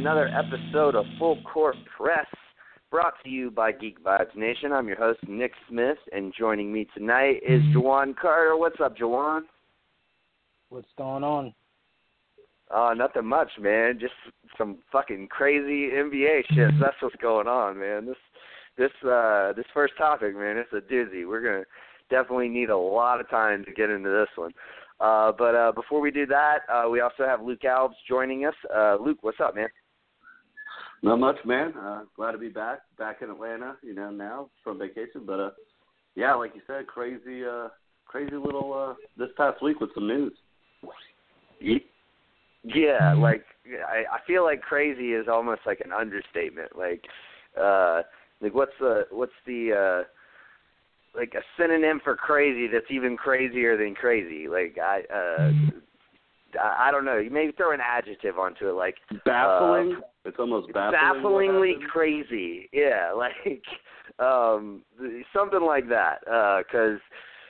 another episode of Full Court Press, brought to you by Geek Vibes Nation. I'm your host, Nick Smith, and joining me tonight is Jawan Carter. What's up, Jawan? What's going on? Uh, nothing much, man. Just some fucking crazy NBA shit. That's what's going on, man. This this uh this first topic, man, it's a doozy. We're gonna definitely need a lot of time to get into this one. Uh, but uh, before we do that, uh, we also have Luke Alves joining us. Uh, Luke, what's up, man? Not much, man. Uh, glad to be back, back in Atlanta. You know, now from vacation. But uh, yeah, like you said, crazy, uh, crazy little uh, this past week with some news. Yeah, like I, I feel like crazy is almost like an understatement. Like, uh, like what's the what's the uh, like a synonym for crazy that's even crazier than crazy? Like I. Uh, I don't know. You maybe throw an adjective onto it, like Baffling. Uh, it's almost baffling. bafflingly crazy. Yeah, like um something like that. Uh 'cause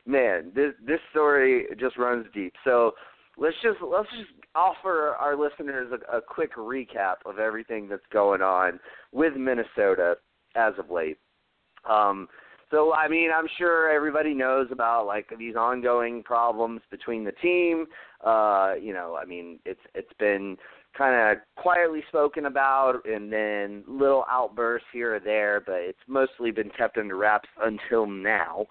man, this this story just runs deep. So let's just let's just offer our listeners a, a quick recap of everything that's going on with Minnesota as of late. Um so I mean, I'm sure everybody knows about like these ongoing problems between the team. Uh, you know, I mean, it's it's been kind of quietly spoken about and then little outbursts here or there, but it's mostly been kept under wraps until now.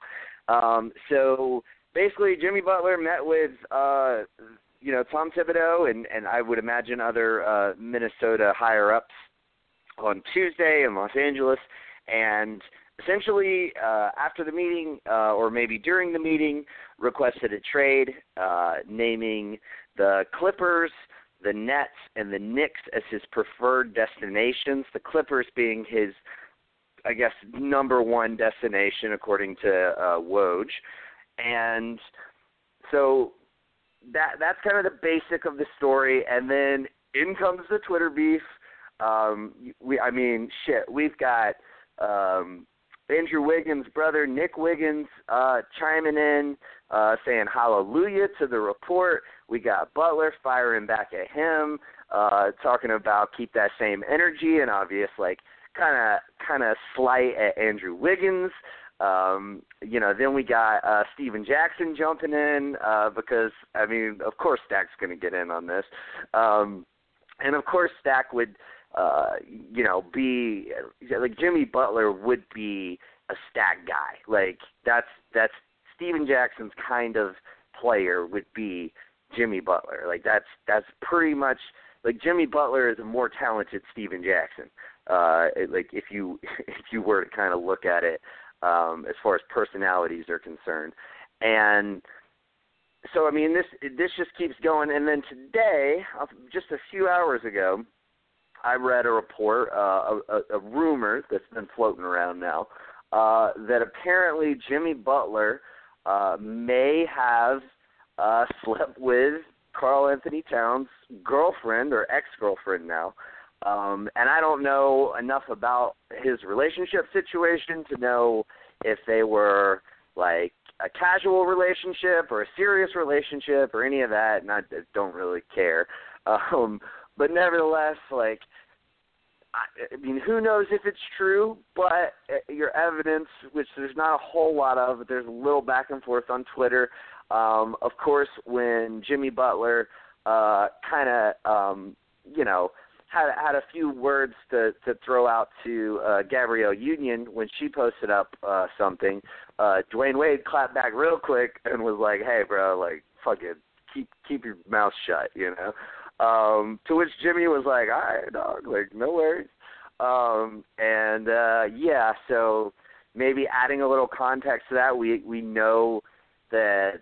Um, so basically, Jimmy Butler met with uh, you know Tom Thibodeau and and I would imagine other uh, Minnesota higher ups on Tuesday in Los Angeles, and essentially uh, after the meeting uh, or maybe during the meeting requested a trade, uh, naming the Clippers, the Nets, and the Knicks as his preferred destinations. The Clippers being his, I guess, number one destination according to uh, Woj, and so that that's kind of the basic of the story. And then in comes the Twitter beef. Um, we, I mean, shit, we've got um, Andrew Wiggins' brother Nick Wiggins uh, chiming in, uh, saying hallelujah to the report. We got Butler firing back at him, uh, talking about keep that same energy and obvious like kind of kind of slight at Andrew Wiggins. Um, you know, then we got uh, Stephen Jackson jumping in uh, because I mean, of course, Stack's going to get in on this, um, and of course, Stack would uh, you know, be like Jimmy Butler would be a stat guy. Like that's that's Stephen Jackson's kind of player would be Jimmy Butler. Like that's that's pretty much like Jimmy Butler is a more talented Stephen Jackson. Uh like if you if you were to kind of look at it um as far as personalities are concerned. And so I mean this this just keeps going and then today uh, just a few hours ago I read a report, uh, a, a, rumor that's been floating around now, uh, that apparently Jimmy Butler uh, may have uh, slept with Karl-Anthony Towns' girlfriend or ex-girlfriend now. Um, and I don't know enough about his relationship situation to know if they were like a casual relationship or a serious relationship or any of that, and I don't really care. Um, but nevertheless, like I, I mean, who knows if it's true? But uh, your evidence, which there's not a whole lot of, but there's a little back and forth on Twitter. Um, of course, when Jimmy Butler uh, kind of, um, you know, had had a few words to to throw out to uh, Gabrielle Union when she posted up uh, something. Uh, Dwyane Wade clapped back real quick and was like, "Hey, bro, like, fucking keep keep your mouth shut," you know. Um, to which Jimmy was like, "All right, dog, like, no worries." Um, and uh, yeah, so maybe adding a little context to that, we we know that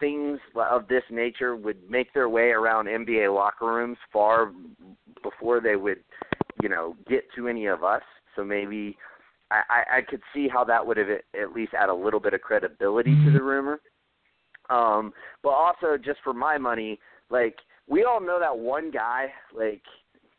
things of this nature would make their way around NBA locker rooms far before they would, you know, get to any of us. So maybe I, I, could see how that would have at least add a little bit of credibility to the rumor. Um, but also, just for my money, like we all know that one guy, like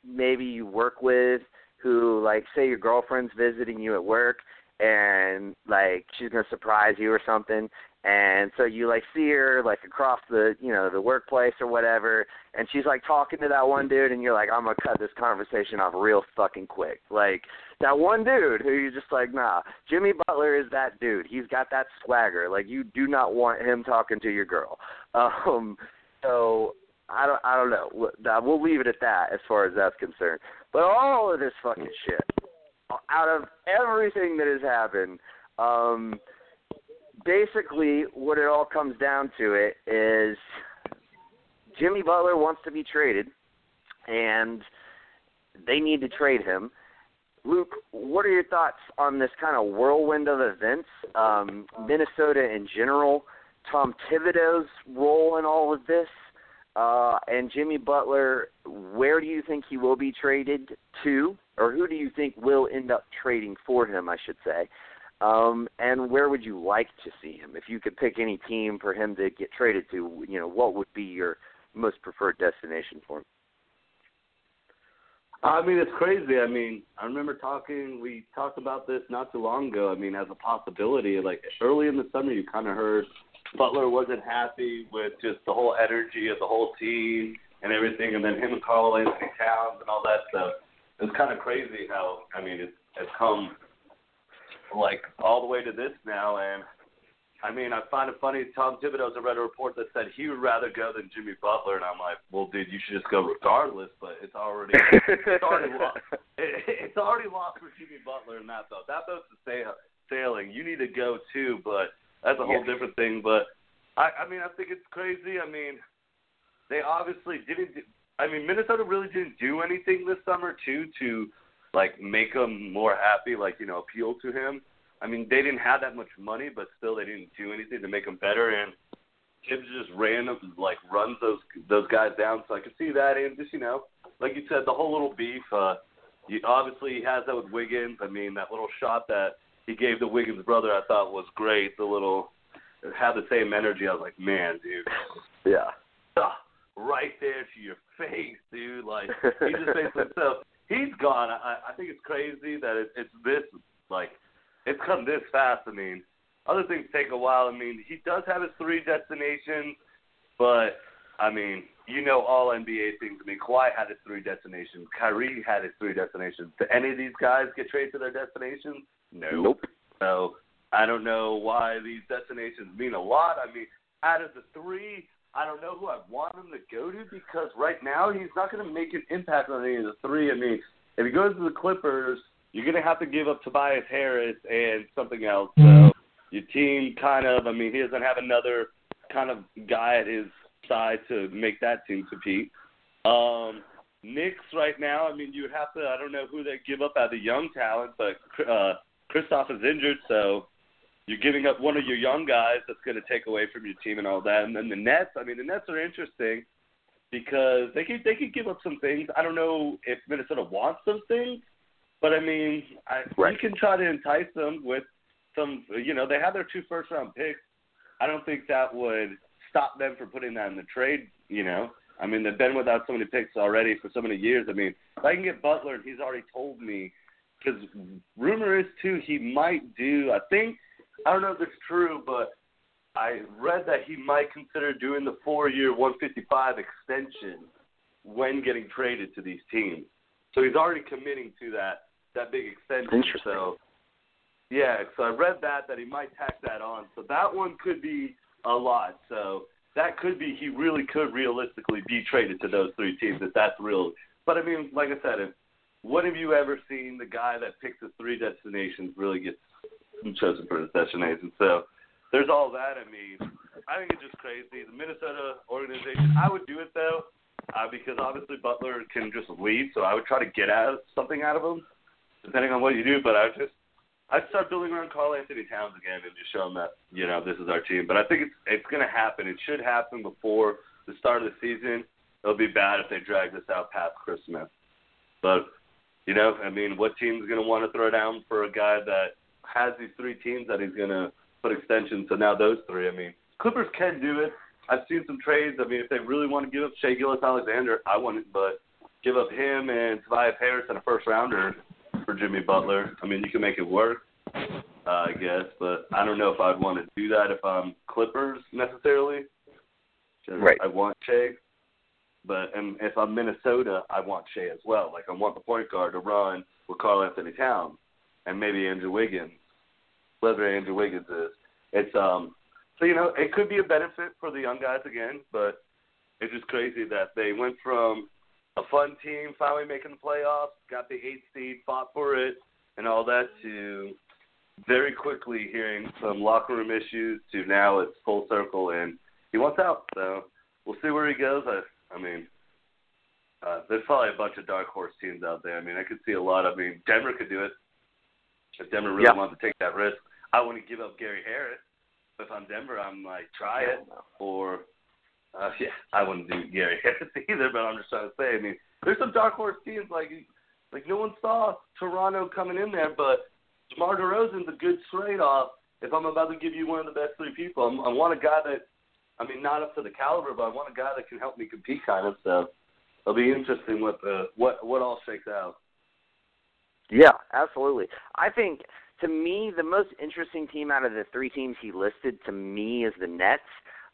maybe you work with, who like say your girlfriend's visiting you at work and like she's gonna surprise you or something and so you like see her like across the you know the workplace or whatever and she's like talking to that one dude and you're like i'm gonna cut this conversation off real fucking quick. Like that one dude who you're just like nah jimmy butler is that dude. He's got that swagger. Like you do not want him talking to your girl. Um so i don't i don't know we'll leave it at that as far as that's concerned but all of this fucking shit out of everything that has happened um basically, what it all comes down to it is Jimmy Butler wants to be traded, and they need to trade him. Luke, what are your thoughts on this kind of whirlwind of events? Um, Minnesota in general, Tom Thibodeau's role in all of this, uh, and Jimmy Butler. Where do you think he will be traded to, or who do you think will end up trading for him? I should say. Um, and where would you like to see him? If you could pick any team for him to get traded to, you know, what would be your most preferred destination for him? I mean, it's crazy. I mean, I remember talking. We talked about this not too long ago. I mean, as a possibility, like early in the summer, you kind of heard Butler wasn't happy with just the whole energy of the whole team and everything, and then him and Karl-Anthony Towns and all that stuff. It's kind of crazy how I mean, it's, it's come like all the way to this now. And I mean, I find it funny. Tom Thibodeau's read a report that said he would rather go than Jimmy Butler, and I'm like, well, dude, you should just go regardless. But it's already it's already lost. It, it's already lost for Jimmy Butler in that boat. That boat's sailing. You need to go too, but that's a whole different thing. But I, I mean, I think it's crazy. I mean, they obviously didn't. Do, I mean, Minnesota really didn't do anything this summer too to like make him more happy, like you know, appeal to him. I mean, they didn't have that much money, but still they didn't do anything to make him better. And Thibs just random like runs those those guys down. So I could see that, and just you know, like you said, the whole little beef. Uh, you, obviously, he has that with Wiggins. I mean, that little shot that he gave the Wiggins brother, I thought was great. The little had the same energy. I was like, man, dude. Yeah. Uh, right there to your face, dude. Like he just basically so he's gone. I, I think it's crazy that it, it's this like it's come this fast. I mean, other things take a while. I mean, he does have his three destinations, but I mean, you know all NBA things. I mean, Kawhi had his three destinations. Kyrie had his three destinations. Do any of these guys get traded to their destinations? No. Nope. So I don't know why these destinations mean a lot. I mean, out of the three, I don't know who I want him to go to because right now he's not going to make an impact on any of the three. I mean, if he goes to the Clippers, you're going to have to give up Tobias Harris and something else. So your team kind of, I mean, he doesn't have another kind of guy at his side to make that team compete. Um, Knicks right now, I mean, you have to, I don't know who they give up out of the young talent, but uh, Kristaps is injured, so you're giving up one of your young guys that's going to take away from your team and all that. And then the Nets, I mean, the Nets are interesting because they could they could give up some things. I don't know if Minnesota wants those things, but I mean, I, right. you can try to entice them with some. You know, they have their two first round picks. I don't think that would stop them from putting that in the trade. You know, I mean, they've been without so many picks already for so many years. I mean, if I can get Butler, and he's already told me because rumor is too he might do. I think I don't know if it's true, but I read that he might consider doing the four-year 155 extension when getting traded to these teams. So he's already committing to that that big extension. So yeah, so I read that that he might tack that on. So that one could be a lot. So that could be he really could realistically be traded to those three teams if that's real. But I mean, like I said, if, when have you ever seen the guy that picks the three destinations really gets chosen for his destination? So there's all that. I mean, I think it's just crazy. The Minnesota organization, I would do it though, uh, because obviously Butler can just leave. So I would try to get out something out of him, depending on what you do. But I just I'd start building around Karl-Anthony Towns again and just show him that you know this is our team. But I think it's it's going to happen. It should happen before the start of the season. It'll be bad if they drag this out past Christmas. But you know, I mean, what team's going to want to throw down for a guy that has these three teams that he's going to put extensions? So now those three. I mean, Clippers can do it. I've seen some trades. I mean, if they really want to give up Shai Gilgeous-Alexander, I wouldn't, but give up him and Tobias Harris and a first rounder for Jimmy Butler. I mean, you can make it work, uh, I guess, but I don't know if I'd want to do that if I'm Clippers necessarily. Right. I want Shai, but and if I'm Minnesota, I want Shai as well. Like I want the point guard to run with Karl-Anthony Towns and maybe Andrew Wiggins, whoever Andrew Wiggins is. It's um, so you know it could be a benefit for the young guys again, but it's just crazy that they went from a fun team finally making the playoffs, got the eighth seed, fought for it, and all that to very quickly hearing some locker room issues to now it's full circle and he wants out. So we'll see where he goes. I, I mean, uh, there's probably a bunch of dark horse teams out there. I mean, I could see a lot. Of, I mean, Denver could do it if Denver really Yeah. wants to take that risk. I wouldn't give up Gary Harris. If I'm Denver, I'm like try it or uh, yeah, I wouldn't do Gary Harris either, but I'm just trying to say. I mean, there's some dark horse teams like like no one saw Toronto coming in there, but DeMar DeRozan's a good trade off. If I'm about to give you one of the best three people, I'm, I want a guy that, I mean, not up to the caliber, but I want a guy that can help me compete, kind of. So it'll be interesting what the what what all shakes out. Yeah, absolutely. I think to me the most interesting team out of the three teams he listed to me is the Nets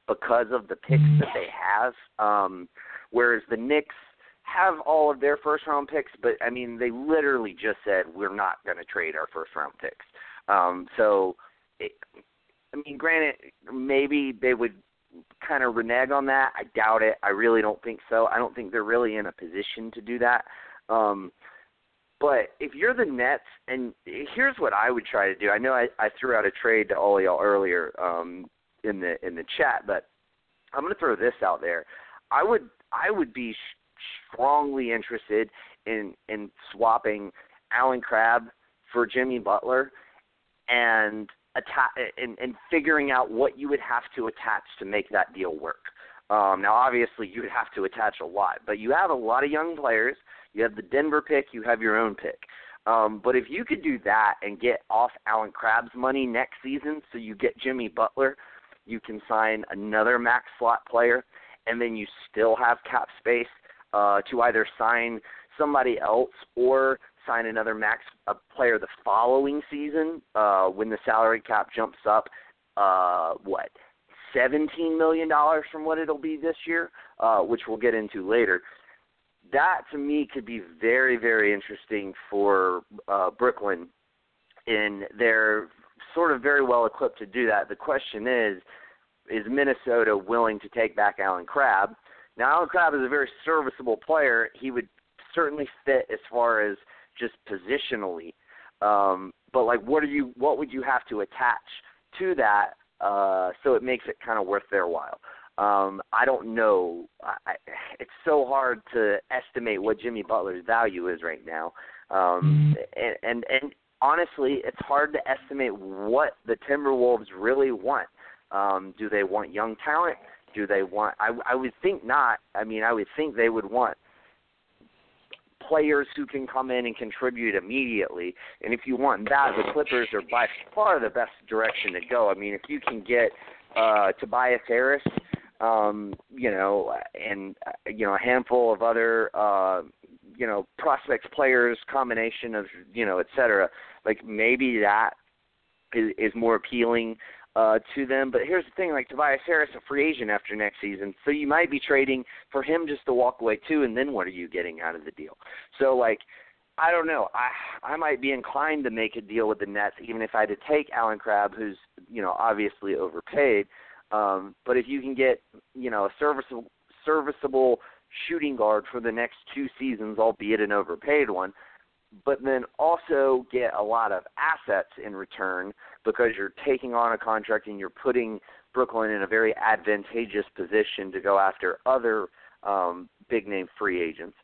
because of the picks that they have. Um whereas the Knicks have all of their first round picks, but I mean they literally just said we're not going to trade our first round picks. Um so it, I mean granted maybe they would kind of renege on that. I doubt it. I really don't think so. I don't think they're really in a position to do that. Um but if you're the Nets, and here's what I would try to do. I know I, I threw out a trade to all y'all earlier um, in the in the chat, but I'm going to throw this out there. I would I would be strongly interested in in swapping Allen Crabbe for Jimmy Butler, and atta- and, and figuring out what you would have to attach to make that deal work. Um, now, obviously, you would have to attach a lot, but you have a lot of young players. You have the Denver pick. You have your own pick. Um, but if you could do that and get off Allen Crabbe's money next season, so you get Jimmy Butler, you can sign another max slot player, and then you still have cap space uh, to either sign somebody else or sign another max uh, player the following season uh, when the salary cap jumps up. Uh, what? $17 million from what it'll be this year, uh, which we'll get into later that to me could be very very interesting for uh, Brooklyn, and they're sort of very well equipped to do that. The question is, is Minnesota willing to take back Allen Crabbe? Now Allen Crabbe is a very serviceable player. He would certainly fit as far as just positionally. Um, but like, what are you? What would you have to attach to that uh, so it makes it kind of worth their while? Um, I don't know. I, it's so hard to estimate what Jimmy Butler's value is right now, um, and, and and honestly, it's hard to estimate what the Timberwolves really want. Um, do they want young talent? Do they want? I, I would think not. I mean, I would think they would want players who can come in and contribute immediately. And if you want that, the Clippers are by far the best direction to go. I mean, if you can get uh, Tobias Harris um, you know, and uh, you know a handful of other uh, you know prospects, players, combination of you know, et cetera. Like maybe that is, is more appealing uh, to them. But here's the thing: like Tobias Harris, a free agent after next season, so you might be trading for him just to walk away too. And then what are you getting out of the deal? So like. I don't know. I I might be inclined to make a deal with the Nets, even if I had to take Allen Crabbe, who's you know obviously overpaid. Um, but if you can get you know a serviceable serviceable shooting guard for the next two seasons, albeit an overpaid one, but then also get a lot of assets in return because you're taking on a contract and you're putting Brooklyn in a very advantageous position to go after other um, big name free agents.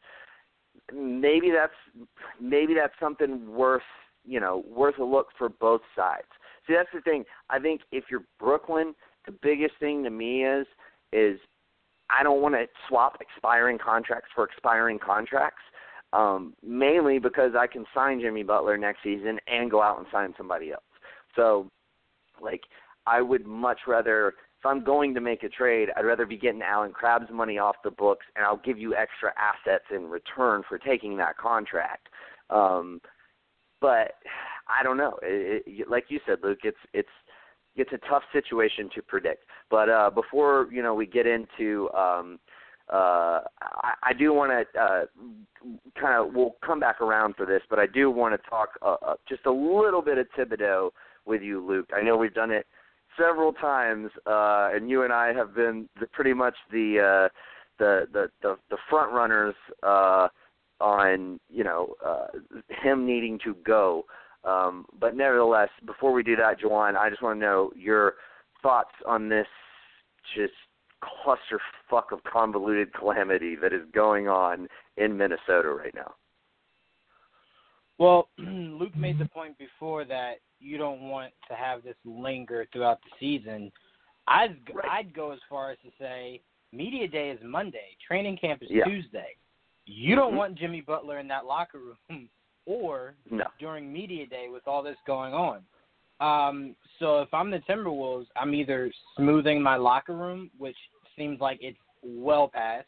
Maybe that's maybe that's something worth you know worth a look for both sides. See, that's the thing. I think if you're Brooklyn, the biggest thing to me is is I don't want to swap expiring contracts for expiring contracts. Um, mainly because I can sign Jimmy Butler next season and go out and sign somebody else. So, like, I would much rather, if I'm going to make a trade, I'd rather be getting Allen Crabbe's money off the books, and I'll give you extra assets in return for taking that contract. Um, but I don't know. It, it, like you said, Luke, it's it's it's a tough situation to predict. But uh, before you know we get into um, uh, I, I do want to uh, kind of we'll come back around for this, but I do want to talk uh, uh, just a little bit of Thibodeau with you, Luke. I know we've done it several times, uh, and you and I have been the, pretty much the uh, the, the the the front runners uh, on you know uh, him needing to go. Um, but nevertheless, before we do that, Juwan, I just want to know your thoughts on this just clusterfuck of convoluted calamity that is going on in Minnesota right now. Well, Luke made the point before that you don't want to have this linger throughout the season. I'd right. I'd go as far as to say media day is Monday, training camp is yeah. Tuesday. You don't mm-hmm. want Jimmy Butler in that locker room or no. during media day with all this going on. Um, so if I'm the Timberwolves, I'm either smoothing my locker room, which seems like it's well past,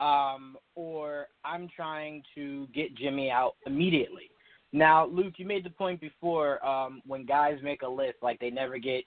um, or I'm trying to get Jimmy out immediately. Now, Luke, you made the point before um, when guys make a list, like they never get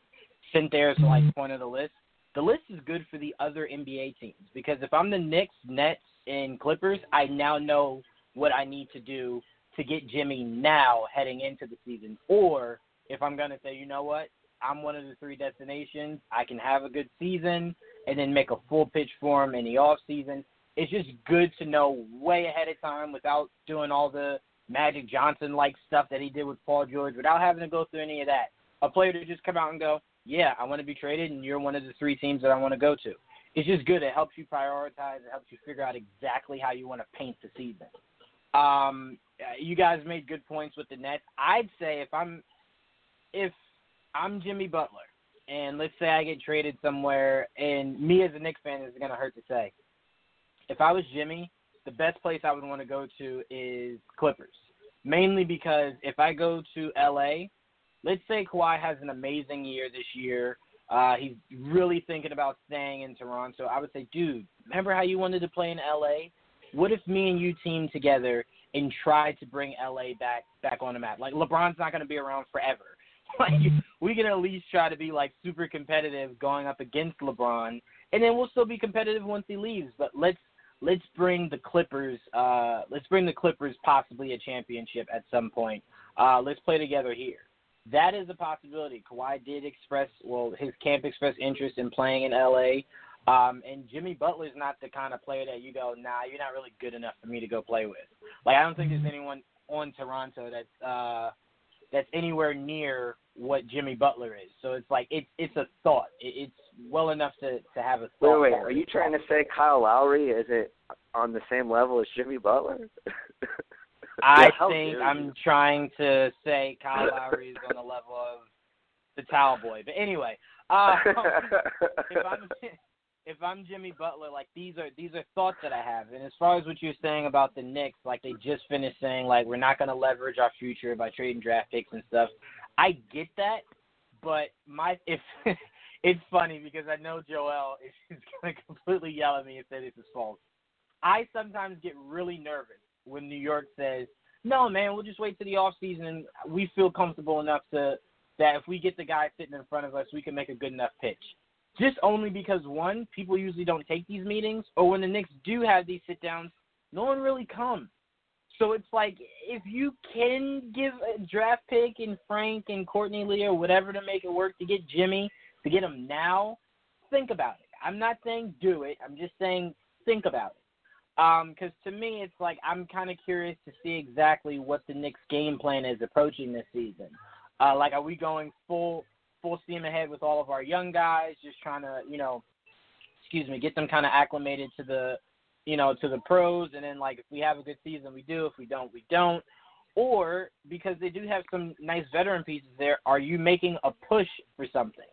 sent there to like point of the list. The list is good for the other NBA teams because if I'm the Knicks, Nets, and Clippers, I now know what I need to do to get Jimmy now heading into the season. Or if I'm going to say, you know what, I'm one of the three destinations. I can have a good season and then make a full pitch for him in the off season. It's just good to know way ahead of time without doing all the Magic Johnson like stuff that he did with Paul George, without having to go through any of that. A player to just come out and go, yeah, I want to be traded, and you're one of the three teams that I want to go to. It's just good. It helps you prioritize. It helps you figure out exactly how you want to paint the season. Um, you guys made good points with the Nets. I'd say if I'm if I'm Jimmy Butler, and let's say I get traded somewhere, and me as a Knicks fan is going to hurt to say. If I was Jimmy, the best place I would want to go to is Clippers. Mainly because if I go to LA, let's say Kawhi has an amazing year this year. Uh, he's really thinking about staying in Toronto. I would say, dude, remember how you wanted to play in LA? What if me and you team together and try to bring LA back back on the map? Like LeBron's not going to be around forever. like we can at least try to be like super competitive going up against LeBron, and then we'll still be competitive once he leaves. But let's let's bring the Clippers. Uh, let's bring the Clippers possibly a championship at some point. Uh, let's play together here. That is a possibility. Kawhi did express, well, his camp expressed interest in playing in LA. Um, and Jimmy Butler's not the kind of player that you go, nah, you're not really good enough for me to go play with. Like I don't think there's anyone on Toronto that's uh, that's anywhere near what Jimmy Butler is. So it's like it's it's a thought. It, it's well enough to to have a thought. Wait, wait. Are you trying to say Kyle Lowry is it on the same level as Jimmy Butler? I think I'm trying to say Kyle Lowry is on the level of the Towel Boy. But anyway, uh, if I'm if I'm Jimmy Butler, like these are these are thoughts that I have. And as far as what you're saying about the Knicks, like they just finished saying like we're not going to leverage our future by trading draft picks and stuff. I get that, but my if it's funny because I know Joel is going to completely yell at me if that is his fault. I sometimes get really nervous when New York says, "No, man, we'll just wait to the off season and we feel comfortable enough to that if we get the guy sitting in front of us, we can make a good enough pitch. Just only because one, people usually don't take these meetings, or when the Knicks do have these sit downs, no one really comes. So it's like if you can give a draft pick and Frank and Courtney Lee or whatever to make it work to get Jimmy to get him now, think about it. I'm not saying do it. I'm just saying think about it. Because um, to me, it's like I'm kind of curious to see exactly what the Knicks' game plan is approaching this season. Uh, like, are we going full full steam ahead with all of our young guys, just trying to, you know, excuse me, get them kind of acclimated to the, you know, to the pros, and then like if we have a good season, we do. If we don't, we don't. Or because they do have some nice veteran pieces there, are you making a push for something?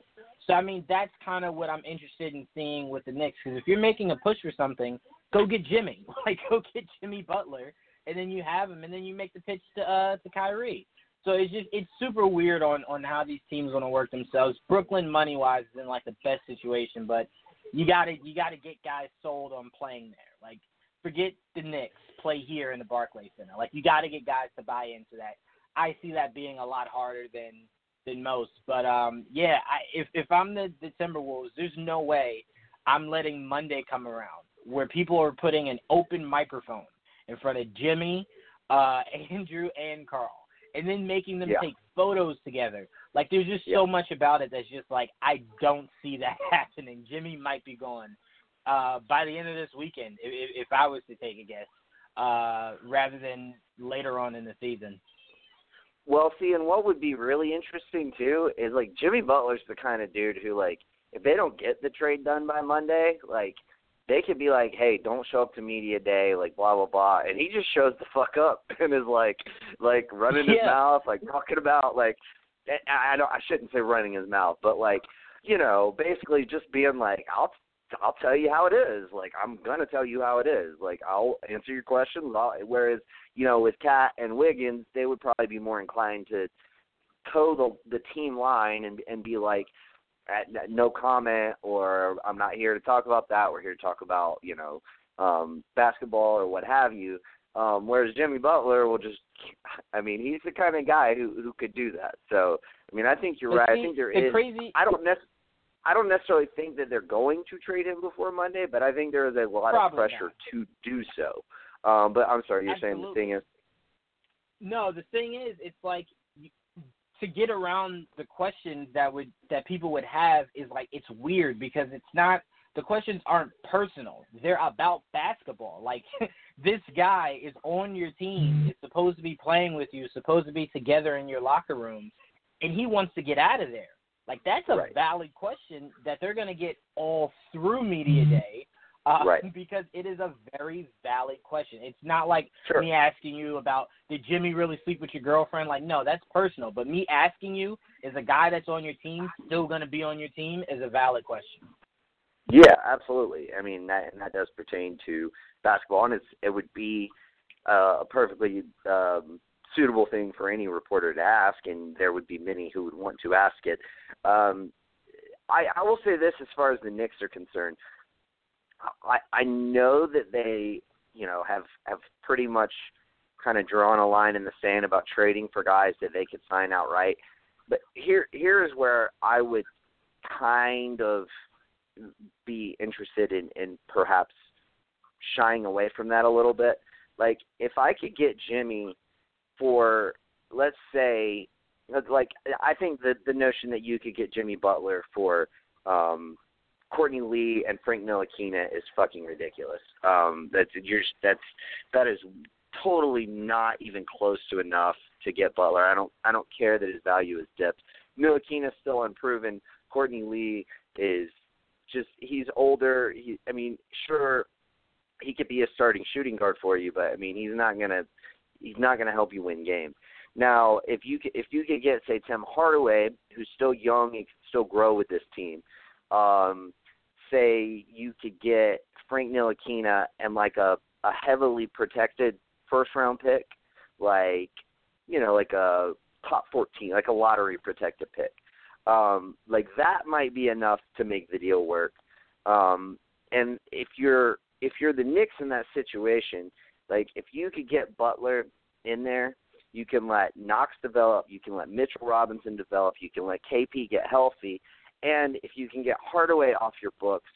So I mean, that's kind of what I'm interested in seeing with the Knicks. Because if you're making a push for something, go get Jimmy. Like go get Jimmy Butler, and then you have him, and then you make the pitch to uh to Kyrie. So it's just it's super weird on on how these teams want to work themselves. Brooklyn money wise is in like the best situation, but you gotta you gotta get guys sold on playing there. Like forget the Knicks play here in the Barclays Center. Like you got to get guys to buy into that. I see that being a lot harder than than most. But um, yeah, I, if if I'm the, the Timberwolves, there's no way I'm letting Monday come around where people are putting an open microphone in front of Jimmy, uh, Andrew, and Karl, and then making them yeah. take photos together. Like there's just yeah. so much about it that's just like I don't see that happening. Jimmy might be gone uh, by the end of this weekend if, if I was to take a guess, uh, rather than later on in the season. Well, see, and what would be really interesting too is like Jimmy Butler's the kind of dude who like if they don't get the trade done by Monday, like they could be like, "Hey, don't show up to media day," like blah blah blah, and he just shows the fuck up and is like, like running his mouth, like talking about like, I I don't, I shouldn't say running his mouth, but like, you know, basically just being like, "I'll, I'll tell you how it is. Like, I'm gonna tell you how it is. Like, I'll answer your questions." I'll, whereas, you know, with KAT and Wiggins, they would probably be more inclined to toe the the team line and and be like, at, no comment or I'm not here to talk about that. We're here to talk about you know um, basketball or what have you. Um, whereas Jimmy Butler will just, I mean, he's the kind of guy who who could do that. So I mean, I think you're right. I think there the is. crazy. I don't nec- I don't necessarily think that they're going to trade him before Monday, but I think there is a lot Probably of pressure not. to do so. Um, but I'm sorry, you're saying the thing is, No, the thing is, it's like to get around the questions that would that people would have is like it's weird because it's not the questions aren't personal. They're about basketball. Like this guy is on your team, mm-hmm. is supposed to be playing with you, supposed to be together in your locker room, and he wants to get out of there. Like that's a Right. valid question that they're going to get all through media mm-hmm. day. Uh, Right. Because it is a very valid question. It's not like Sure. me asking you about did Jimmy really sleep with your girlfriend? Like, no, that's personal. But me asking you, is a guy that's on your team still going to be on your team? Is a valid question. Yeah, absolutely. I mean, that and that does pertain to basketball, and it's it would be uh, a perfectly um, suitable thing for any reporter to ask, and there would be many who would want to ask it. Um, I, I will say this as far as the Knicks are concerned. I I know that they you know have have pretty much kind of drawn a line in the sand about trading for guys that they could sign outright. But here here is where I would kind of be interested in, in perhaps shying away from that a little bit. Like if I could get Jimmy for let's say like I think the the notion that you could get Jimmy Butler for um Courtney Lee and Frank Ntilikina is fucking ridiculous. Um that's you're that's that is totally not even close to enough to get Butler. I don't I don't care that his value is dipped. Ntilikina is still unproven. Courtney Lee is just he's older. He I mean, sure he could be a starting shooting guard for you, but I mean, he's not to he's not to help you win games. Now, if you could, if you could get say Tim Hardaway, who's still young and can still grow with this team, um, say you could get Frank Ntilikina and like a a heavily protected first round pick, like you know, like a top fourteen, like a lottery protected pick. Um, like that might be enough to make the deal work. Um, and if you're if you're the Knicks in that situation, like if you could get Butler in there You can let Knox develop. You can let Mitchell Robinson develop. You can let KP get healthy. And if you can get Hardaway off your books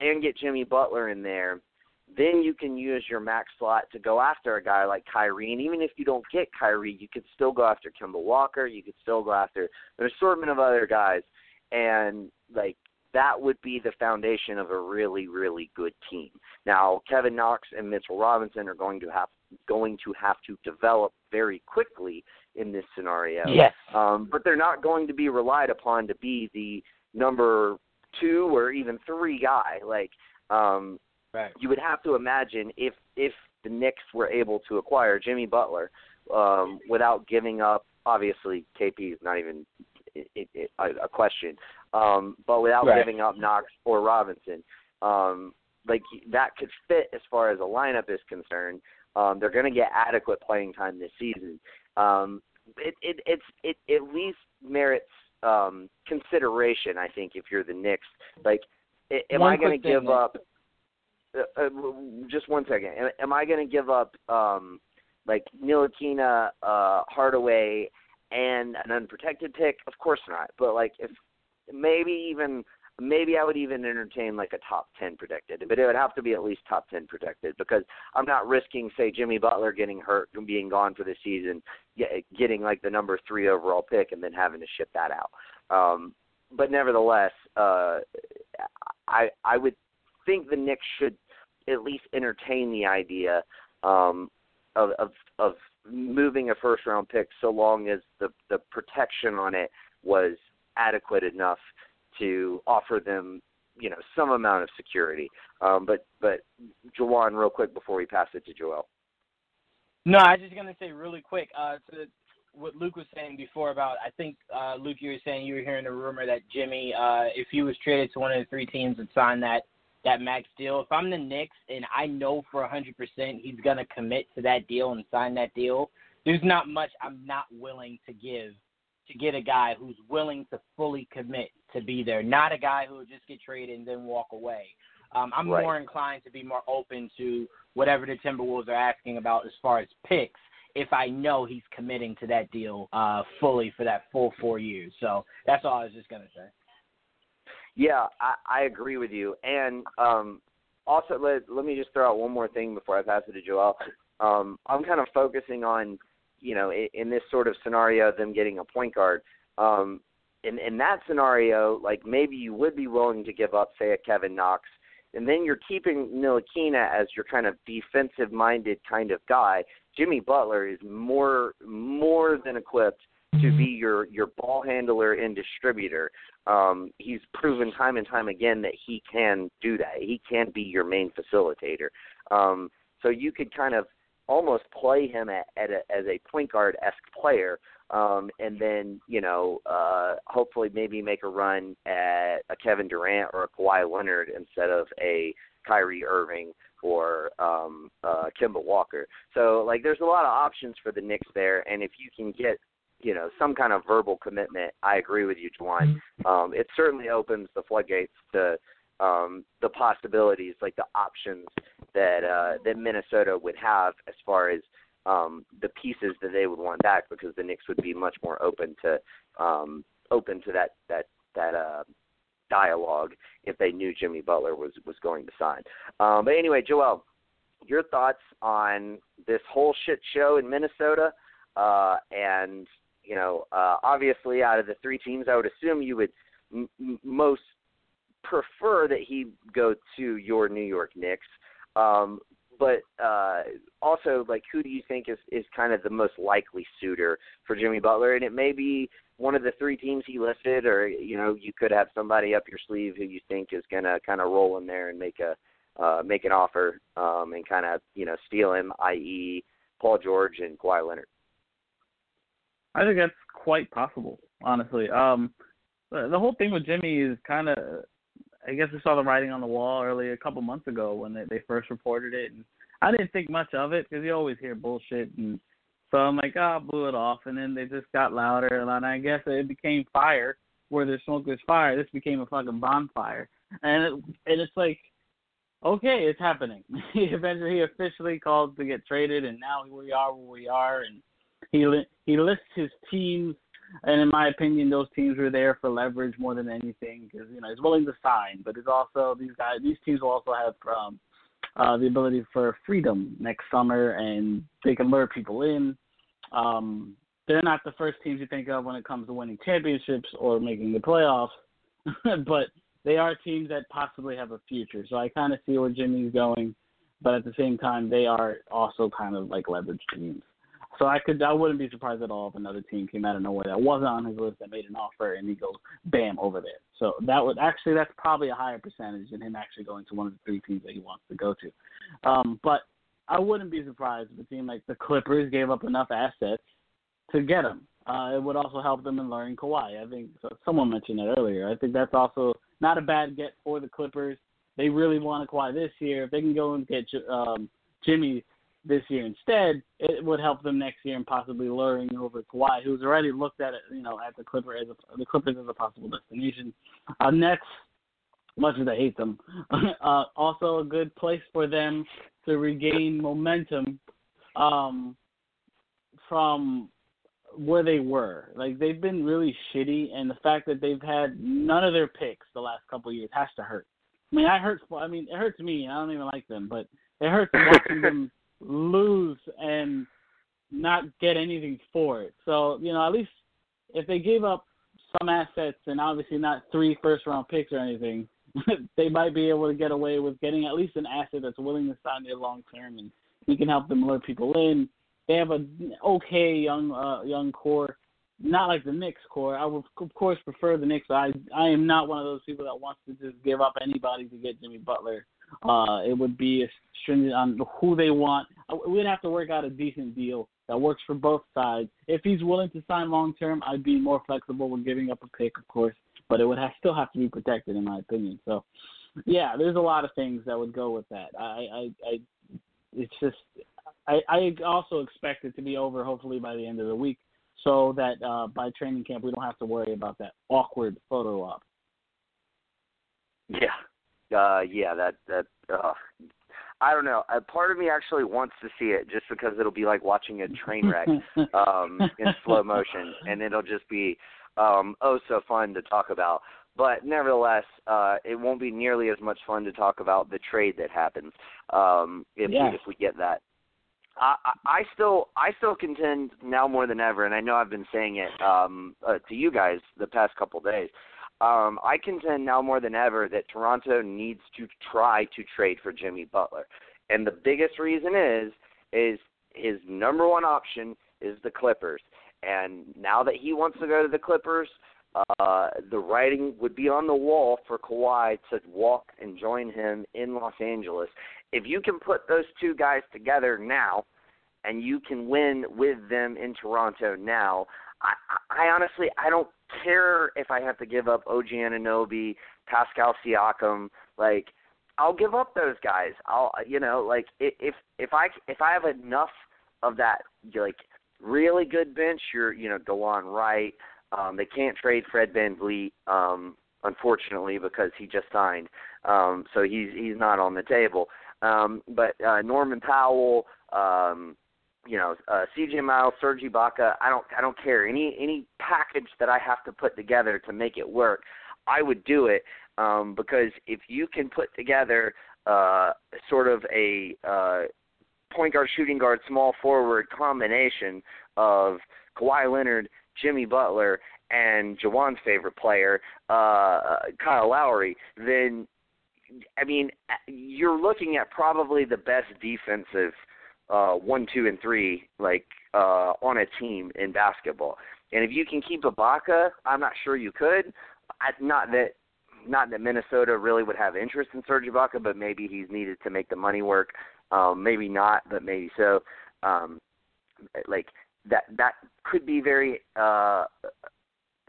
and get Jimmy Butler in there, then you can use your max slot to go after a guy like Kyrie. And even if you don't get Kyrie, you could still go after Kemba Walker. You could still go after an assortment of other guys. And like that would be the foundation of a really, really good team. Now, Kevin Knox and Mitchell Robinson are going to have going to have to develop very quickly in this scenario. Yes. Um, but they're not going to be relied upon to be the number two or even three guy. Like um, right. you would have to imagine if if the Knicks were able to acquire Jimmy Butler um, without giving up. Obviously, KP is not even it, it, a question, um, but without right. giving up Knox or Robinson, um, like that could fit as far as a lineup is concerned. Um, they're going to get adequate playing time this season. Um, it, it, it's it at least merits um, consideration. I think if you're the Knicks, like, am one I going to give thing, up? Uh, uh, just one second. Am, am I going to give up um, like Ntilikina, uh, Hardaway, and an unprotected pick? Of course not. But like, if maybe even maybe I would even entertain like a top 10 protected, but it would have to be at least top 10 protected because I'm not risking, say, Jimmy Butler getting hurt and being gone for the season, getting like the number three overall pick and then having to ship that out. Um, but nevertheless, uh, I I would think the Knicks should at least entertain the idea um, of, of of moving a first round pick so long as the the protection on it was adequate enough to offer them, you know, some amount of security. Um, but but Jawan, real quick before we pass it to Joel. No, I was just gonna say really quick uh, what Luke was saying before about. I think uh, Luke, you were saying you were hearing a rumor that Jimmy, uh, if he was traded to one of the three teams and signed that that max deal, if I'm the Knicks and I know for a hundred percent he's gonna commit to that deal and sign that deal, there's not much I'm not willing to give to get a guy who's willing to fully commit to be there, not a guy who will just get traded and then walk away. Um, I'm right. more inclined to be more open to whatever the Timberwolves are asking about as far as picks if I know he's committing to that deal uh, fully for that full four years. So that's all I was just gonna say. Yeah, I, I agree with you. And um, also, let let me just throw out one more thing before I pass it to Joel. Um, I'm kind of focusing on, you know, in, in this sort of scenario, of them getting a point guard. Um, in in that scenario, like maybe you would be willing to give up, say, a Kevin Knox, and then you're keeping Ntilikina as your kind of defensive minded kind of guy. Jimmy Butler is more more than equipped to be your your ball handler and distributor. Um, he's proven time and time again that he can do that. He can be your main facilitator. Um, so you could kind of almost play him at, at a, as a point guard esque player, um, and then you know uh, hopefully maybe make a run at a Kevin Durant or a Kawhi Leonard instead of a Kyrie Irving or um, uh, Kemba Walker. So like there's a lot of options for the Knicks there, and if you can get you know some kind of verbal commitment, I agree with you, Juwan. Um, it certainly opens the floodgates to um, the possibilities, like the options that uh, that Minnesota would have as far as um, the pieces that they would want back, because the Knicks would be much more open to um, open to that that that uh, dialogue if they knew Jimmy Butler was was going to sign. Um, but anyway, Joel, your thoughts on this whole shit show in Minnesota, uh, and you know, uh, obviously out of the three teams, I would assume you would m- most prefer that he go to your New York Knicks. Um, but uh, also, like, who do you think is is kind of the most likely suitor for Jimmy Butler? And it may be one of the three teams he listed, or you know, you could have somebody up your sleeve who you think is going to kind of roll in there and make a uh, make an offer um, and kind of you know steal him, i.e., Paul George and Kawhi Leonard. I think that's quite possible, honestly. Um, the whole thing with Jimmy is kind of I guess we saw the writing on the wall earlier a couple months ago when they, they first reported it, and I didn't think much of it because you always hear bullshit, and so I'm like, oh, I blew it off, and then they just got louder, and I guess it became fire where there's smoke, there's fire. This became a fucking bonfire, and it, and it's like, okay, it's happening. Eventually, he officially called to get traded, and now we are where we are, and he he lists his teams, and in my opinion, those teams were there for leverage more than anything because you know he's willing to sign, but it's also these guys, these teams will also have um, uh, the ability for freedom next summer, and they can lure people in. Um, they're not the first teams you think of when it comes to winning championships or making the playoffs, but they are teams that possibly have a future. So I kind of see where Jimmy's going, but at the same time, they are also kind of like leverage teams. So I could, I wouldn't be surprised at all if another team came out of nowhere that wasn't on his list that made an offer and he goes bam over there. So that would actually, that's probably a higher percentage than him actually going to one of the three teams that he wants to go to. Um, but I wouldn't be surprised if a team like the Clippers gave up enough assets to get him. Uh, it would also help them in learning Kawhi. I think so someone mentioned that earlier. I think that's also not a bad get for the Clippers. They really want Kawhi this year. If they can go and get um, Jimmy this year instead, it would help them next year and possibly luring over Kawhi, who's already looked at it, you know, at the Clipper as a, the Clippers as a possible destination. Uh, Nets, much as I hate them, uh, also a good place for them to regain momentum um, from where they were. Like they've been really shitty, and the fact that they've had none of their picks the last couple of years has to hurt. I mean, I hurt. I mean, it hurts me. I don't even like them, but it hurts watching them lose and not get anything for it. So you know, at least if they gave up some assets and obviously not three first round picks or anything, they might be able to get away with getting at least an asset that's willing to sign there long term and he can help them lure people in they have a okay young uh, young core, not like the Knicks core. I would of course prefer the Knicks. I I am not one of those people that wants to just give up anybody to get Jimmy Butler. Uh, it would be stringent on who they want. Uh, we'd have to work out a decent deal that works for both sides. If he's willing to sign long term, I'd be more flexible with giving up a pick, of course, but it would have, still have to be protected, in my opinion. So, yeah, there's a lot of things that would go with that. I, I, I it's just I, I also expect it to be over hopefully by the end of the week, so that uh, by training camp we don't have to worry about that awkward photo op. Yeah, uh, yeah, that that. Uh, I don't know. A part of me actually wants to see it just because it'll be like watching a train wreck um, in slow motion, and it'll just be um, oh so fun to talk about. But nevertheless, uh, it won't be nearly as much fun to talk about the trade that happens um, if yeah. if we get that. I, I still I still contend now more than ever, and I know I've been saying it um, uh, to you guys the past couple days. Um, I contend now more than ever that Toronto needs to try to trade for Jimmy Butler, and the biggest reason is is his number one option is the Clippers, and now that he wants to go to the Clippers, uh, the writing would be on the wall for Kawhi to walk and join him in Los Angeles. If you can put those two guys together now, and you can win with them in Toronto now, I, I honestly I don't care if I have to give up OG Anunoby, Pascal Siakam, like I'll give up those guys. I'll you know like if if I if I have enough of that like really good bench, you're you know Delon Wright. Um, they can't trade Fred VanVleet, um, unfortunately, because he just signed, um, so he's he's not on the table. Um, but uh, Norman Powell, um, you know, uh, CJ Miles, Serge Ibaka, I don't I don't care any any package that I have to put together to make it work. I would do it um, because if you can put together uh, sort of a uh, point guard, shooting guard, small forward combination of Kawhi Leonard, Jimmy Butler, and Jawan's favorite player, uh, Kyle Lowry, then I mean, you're looking at probably the best defensive uh, one, two, and three like uh, on a team in basketball. And if you can keep Ibaka, I'm not sure you could. I, not that not that Minnesota really would have interest in Serge Ibaka, but maybe he's needed to make the money work. Um, maybe not, but maybe so. Um, like that that could be very uh,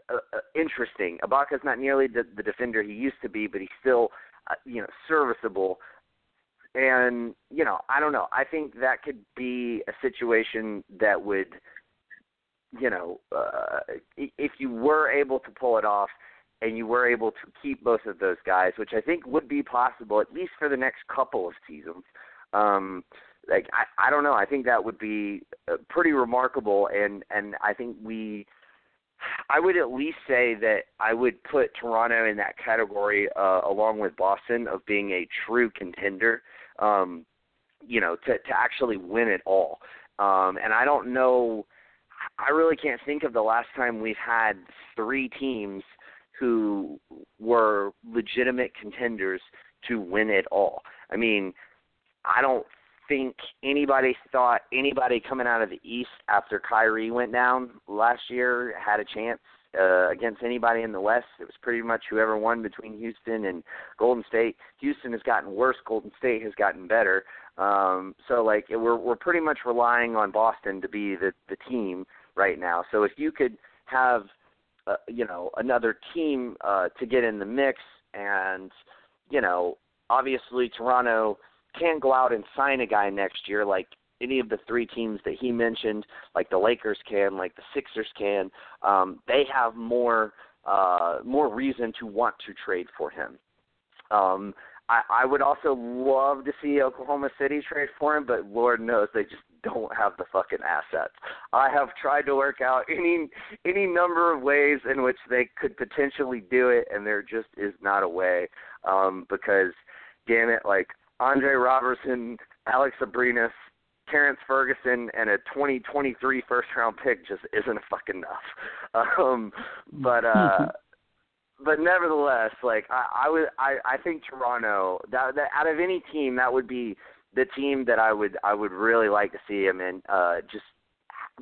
uh, uh interesting. Ibaka's not nearly the, the defender he used to be, but he's still uh, you know, serviceable. And you know, I don't know. I think that could be a situation that would, you know, uh, if you were able to pull it off, and you were able to keep both of those guys, which I think would be possible at least for the next couple of seasons. Um, like I I don't know. I think that would be uh, pretty remarkable, and and I think we. I would at least say that I would put Toronto in that category uh, along with Boston of being a true contender. Um, you know, to to actually win it all. Um, and I don't know. I really can't think of the last time we've had three teams who were legitimate contenders to win it all. I mean, I don't think anybody thought anybody coming out of the East after Kyrie went down last year had a chance uh, against anybody in the West. It was pretty much whoever won between Houston and Golden State. Houston has gotten worse. Golden State has gotten better. Um, so like we're we're pretty much relying on Boston to be the the team right now. So if you could have uh, you know another team uh, to get in the mix, and you know obviously Toronto can go out and sign a guy next year, like any of the three teams that he mentioned, like the Lakers can, like the Sixers can. Um, they have more uh, more reason to want to trade for him. Um, I, I would also love to see Oklahoma City trade for him, but Lord knows they just don't have the fucking assets. I have tried to work out any any number of ways in which they could potentially do it, and there just is not a way. Um, because, damn it, like Andre Roberson, Alex Abrines, Terrence Ferguson, and a 2023 first round pick just isn't fucking enough. Um, but uh, but nevertheless, like I, I would, I, I think Toronto. That, that out of any team, that would be the team that I would, I would really like to see him in. Uh, just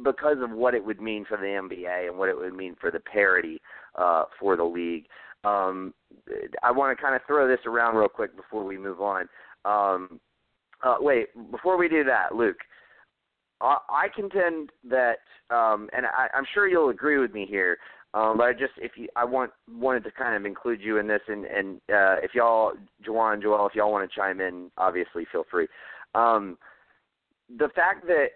because of what it would mean for the NBA and what it would mean for the parity uh, for the league. Um, I want to kind of throw this around real quick before we move on. Um, uh, wait, before we do that, Luke, I, I contend that, um, and I, I'm sure you'll agree with me here. Um, but I just if you I want wanted to kind of include you in this and and uh, if y'all Juwan Joel if y'all want to chime in obviously feel free. Um, the fact that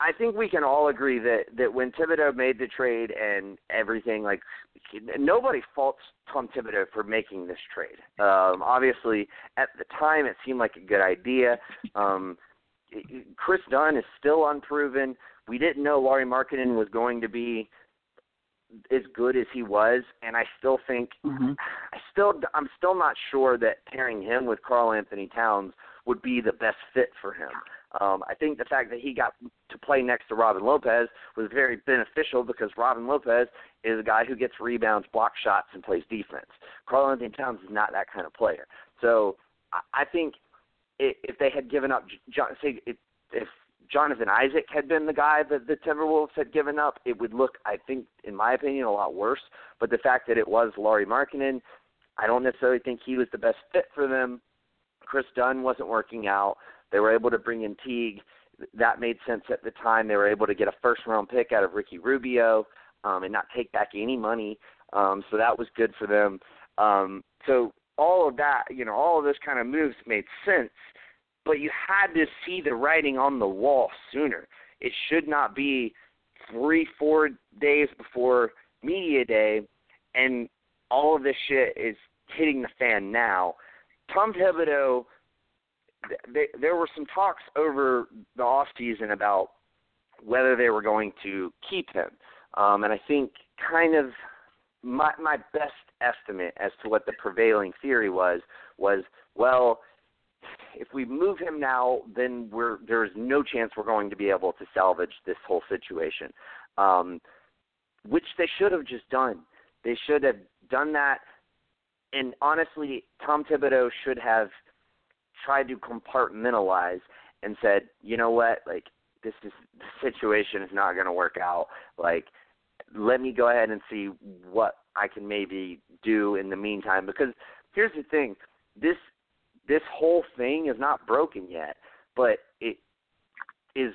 I think we can all agree that that when Thibodeau made the trade and everything, like nobody faults Tom Thibodeau for making this trade. Um, obviously, at the time, it seemed like a good idea. Um, Kris Dunn is still unproven. We didn't know Lauri Markkanen was going to be as good as he was, and I still think mm-hmm. I still I'm still not sure that pairing him with Karl-Anthony Towns would be the best fit for him. Um, I think the fact that he got to play next to Robin Lopez was very beneficial because Robin Lopez is a guy who gets rebounds, blocks shots, and plays defense. Karl-Anthony Towns is not that kind of player. So I, I think if they had given up, say if, Jonathan Isaac had been the guy that the Timberwolves had given up, it would look, I think, in my opinion, a lot worse. But the fact that it was Lauri Markkanen, I don't necessarily think he was the best fit for them. Kris Dunn wasn't working out. They were able to bring in Teague. That made sense at the time. They were able to get a first round pick out of Ricky Rubio um, and not take back any money. Um, so that was good for them. Um, so all of that, you know, all of those kind of moves made sense but you had to see the writing on the wall sooner. It should not be three, four days before media day, and all of this shit is hitting the fan now. Tom Thibodeau, th- there were some talks over the off season about whether they were going to keep him, um, and I think kind of my my best estimate as to what the prevailing theory was was well if we move him now, then we're there's no chance we're going to be able to salvage this whole situation, um, which they should have just done. They should have done that, and honestly, Tom Thibodeau should have tried to compartmentalize and said, you know what, like this is the situation is not going to work out. Like, let me go ahead and see what I can maybe do in the meantime. Because here's the thing: this this whole thing is not broken yet, but it is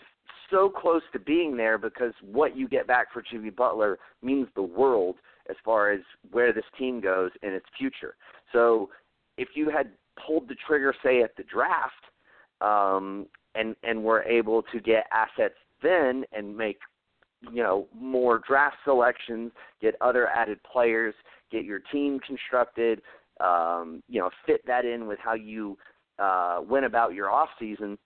so close to being there because what you get back for Jimmy Butler means the world as far as where this team goes in its future. So if you had pulled the trigger, say at the draft, um, and and were able to get assets then and make you know more draft selections, get other added players, get your team constructed, um, you know, fit that in with how you uh, went about your off season,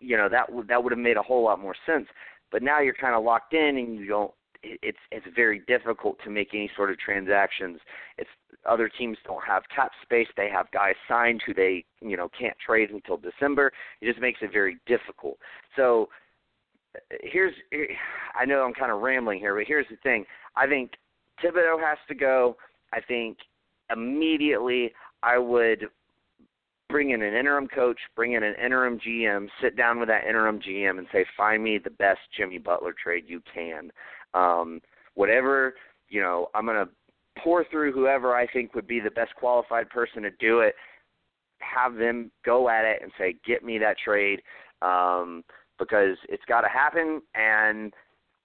you know that would that would have made a whole lot more sense. But now you're kind of locked in, and you don't. It's it's very difficult to make any sort of transactions. It's other teams don't have cap space. They have guys signed who they you know can't trade until December. It just makes it very difficult. So here's I know I'm kind of rambling here, but here's the thing. I think Thibodeau has to go. I think immediately I would bring in an interim coach, bring in an interim GM, sit down with that interim GM and say, find me the best Jimmy Butler trade you can. Um, whatever, you know, I'm going to pour through whoever I think would be the best qualified person to do it, have them go at it and say, get me that trade um, because it's got to happen. And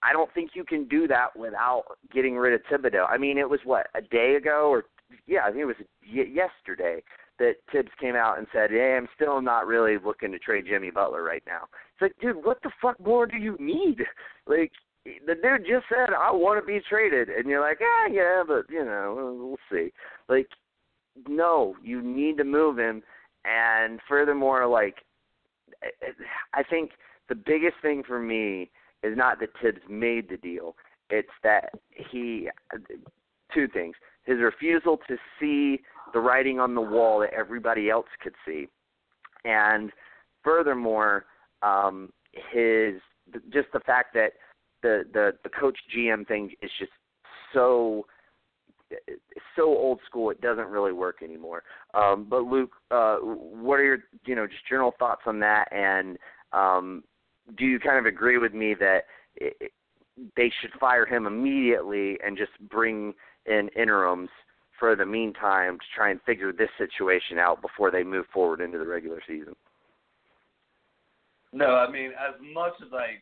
I don't think you can do that without getting rid of Thibodeau. I mean, it was what, a day ago or, yeah, I think it was y- yesterday that Thibs came out and said, "Hey, I'm still not really looking to trade Jimmy Butler right now." It's like, dude, what the fuck more do you need? Like, the dude just said, "I want to be traded," and you're like, "Ah, yeah, but you know, we'll see." Like, no, you need to move him. And furthermore, like, I think the biggest thing for me is not that Thibs made the deal; it's that he. Two things: his refusal to see the writing on the wall that everybody else could see, and furthermore, um, his just the fact that the the the coach GM thing is just so so old school it doesn't really work anymore. Um, but Luke, uh, what are your you know just general thoughts on that? And um, do you kind of agree with me that it, they should fire him immediately and just bring in interims for the meantime to try and figure this situation out before they move forward into the regular season? No, I mean, as much as I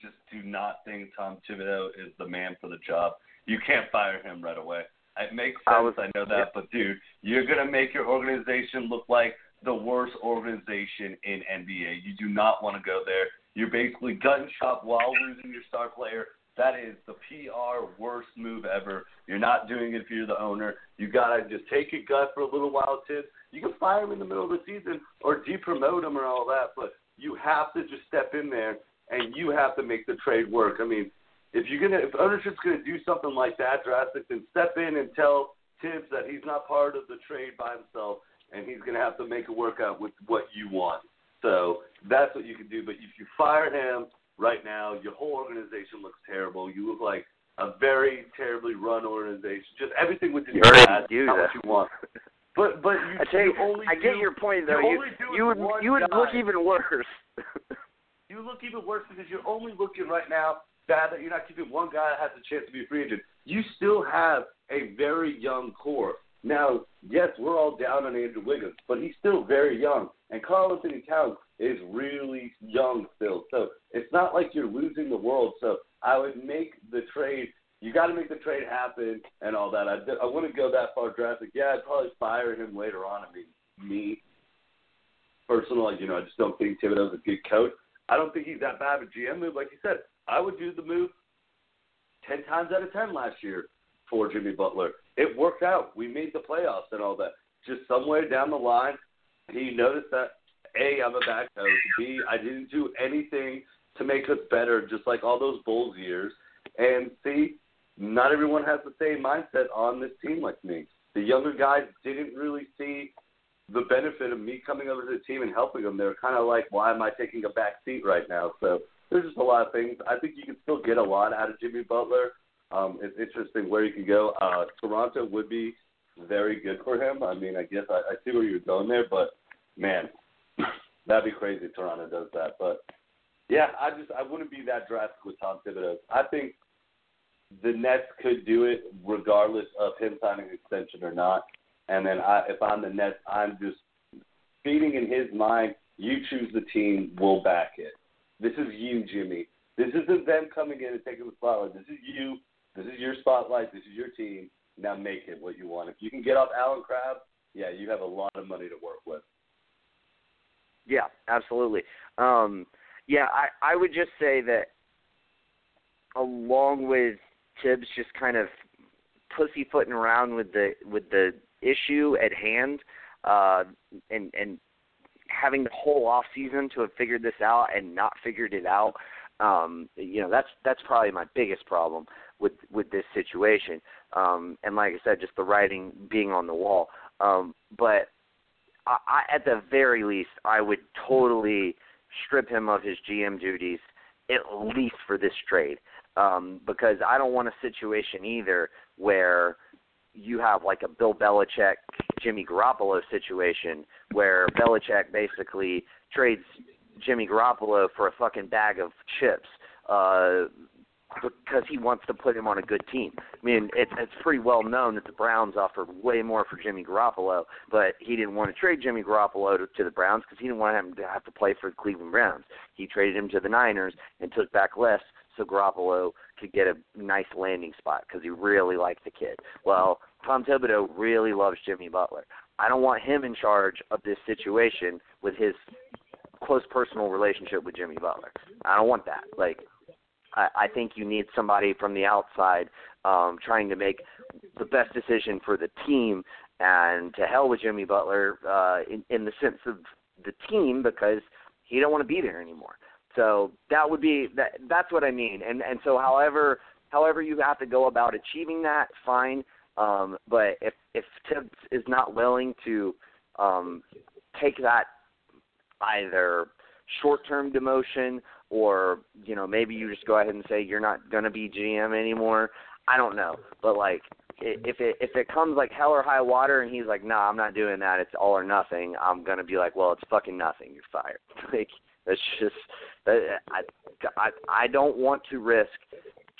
just do not think Tom Thibodeau is the man for the job, you can't fire him right away. It makes sense, I, was, I know that, yeah. but dude, you're gonna make your organization look like the worst organization in NBA. You do not want to go there. You're basically gun shop while losing your star player that is the PR worst move ever. You're not doing it if you're the owner. You gotta just take a gut for a little while, Thibs. You can fire him in the middle of the season or depromote him or all that, but you have to just step in there and you have to make the trade work. I mean, if you're gonna if ownership's gonna do something like that drastic, then step in and tell Thibs that he's not part of the trade by himself and he's gonna have to make it work out with what you want. So that's what you can do. But if you fire him right now. Your whole organization looks terrible. You look like a very terribly run organization. Just everything with you bad. Do not what you want. But but you, I tell you, only I get do, your point though. You, you, you would you would guy. look even worse. you look even worse because you're only looking right now bad that you're not keeping one guy that has a chance to be a free agent. You still have a very young core. Now, yes, we're all down on Andrew Wiggins, but he's still very young. And Karl-Anthony Towns is really young still. So it's not like you're losing the world. So I would make the trade. You got to make the trade happen and all that. I, I wouldn't go that far drastic. Yeah, I'd probably fire him later on. I mean, me personally, you know, I just don't think Thibodeau's a good coach. I don't think he's that bad of a GM move. Like you said, I would do the move ten times out of ten last year for Jimmy Butler. It worked out. We made the playoffs and all that. Just somewhere down the line, he noticed that a, I'm a back coach. B, I didn't do anything to make us better, just like all those Bulls years. And C, not everyone has the same mindset on this team like me. The younger guys didn't really see the benefit of me coming over to the team and helping them. They're kind of like, why am I taking a back seat right now? So there's just a lot of things. I think you can still get a lot out of Jimmy Butler. Um, it's interesting where he can go. Uh, Toronto would be very good for him. I mean, I guess I, I see where you're going there, but man, That'd be crazy if Toronto does that. But yeah, I just I wouldn't be that drastic with Tom Thibodeau. I think the Nets could do it regardless of him signing an extension or not. And then I, if I'm the Nets, I'm just feeding in his mind, you choose the team, we'll back it. This is you, Jimmy. This isn't them coming in and taking the spotlight. This is you. This is your spotlight. This is your team. Now make it what you want. If you can get off Allen Crabbe, yeah, you have a lot of money to work with. Yeah, absolutely. Um, yeah, I I would just say that along with Thibs just kind of pussyfooting around with the with the issue at hand, uh, and and having the whole off season to have figured this out and not figured it out. Um, you know, that's that's probably my biggest problem with with this situation. Um, and like I said, just the writing being on the wall. Um, but I, I, at the very least, I would totally strip him of his GM duties at least for this trade, um, because I don't want a situation either where you have like a Bill Belichick, Jimmy Garoppolo situation where Belichick basically trades Jimmy Garoppolo for a fucking bag of chips. Uh, because he wants to put him on a good team. I mean, it's it's pretty well known that the Browns offered way more for Jimmy Garoppolo, but he didn't want to trade Jimmy Garoppolo to, to the Browns because he didn't want him to have to play for the Cleveland Browns. He traded him to the Niners and took back less so Garoppolo could get a nice landing spot because he really liked the kid. Well, Tom Thibodeau really loves Jimmy Butler. I don't want him in charge of this situation with his close personal relationship with Jimmy Butler. I don't want that. Like I, I think you need somebody from the outside um, trying to make the best decision for the team. And to hell with Jimmy Butler uh, in, in the sense of the team because he don't want to be there anymore. So that would be that. That's what I mean. And and so however however you have to go about achieving that, fine. Um, but if if Thibs is not willing to um, take that either short term demotion or you know maybe you just go ahead and say you're not going to be GM anymore. I don't know, but like if it if it comes like hell or high water and he's like, nah, I'm not doing that. It's all or nothing. I'm gonna be like, well, it's fucking nothing. You're fired. Like that's just I I I don't want to risk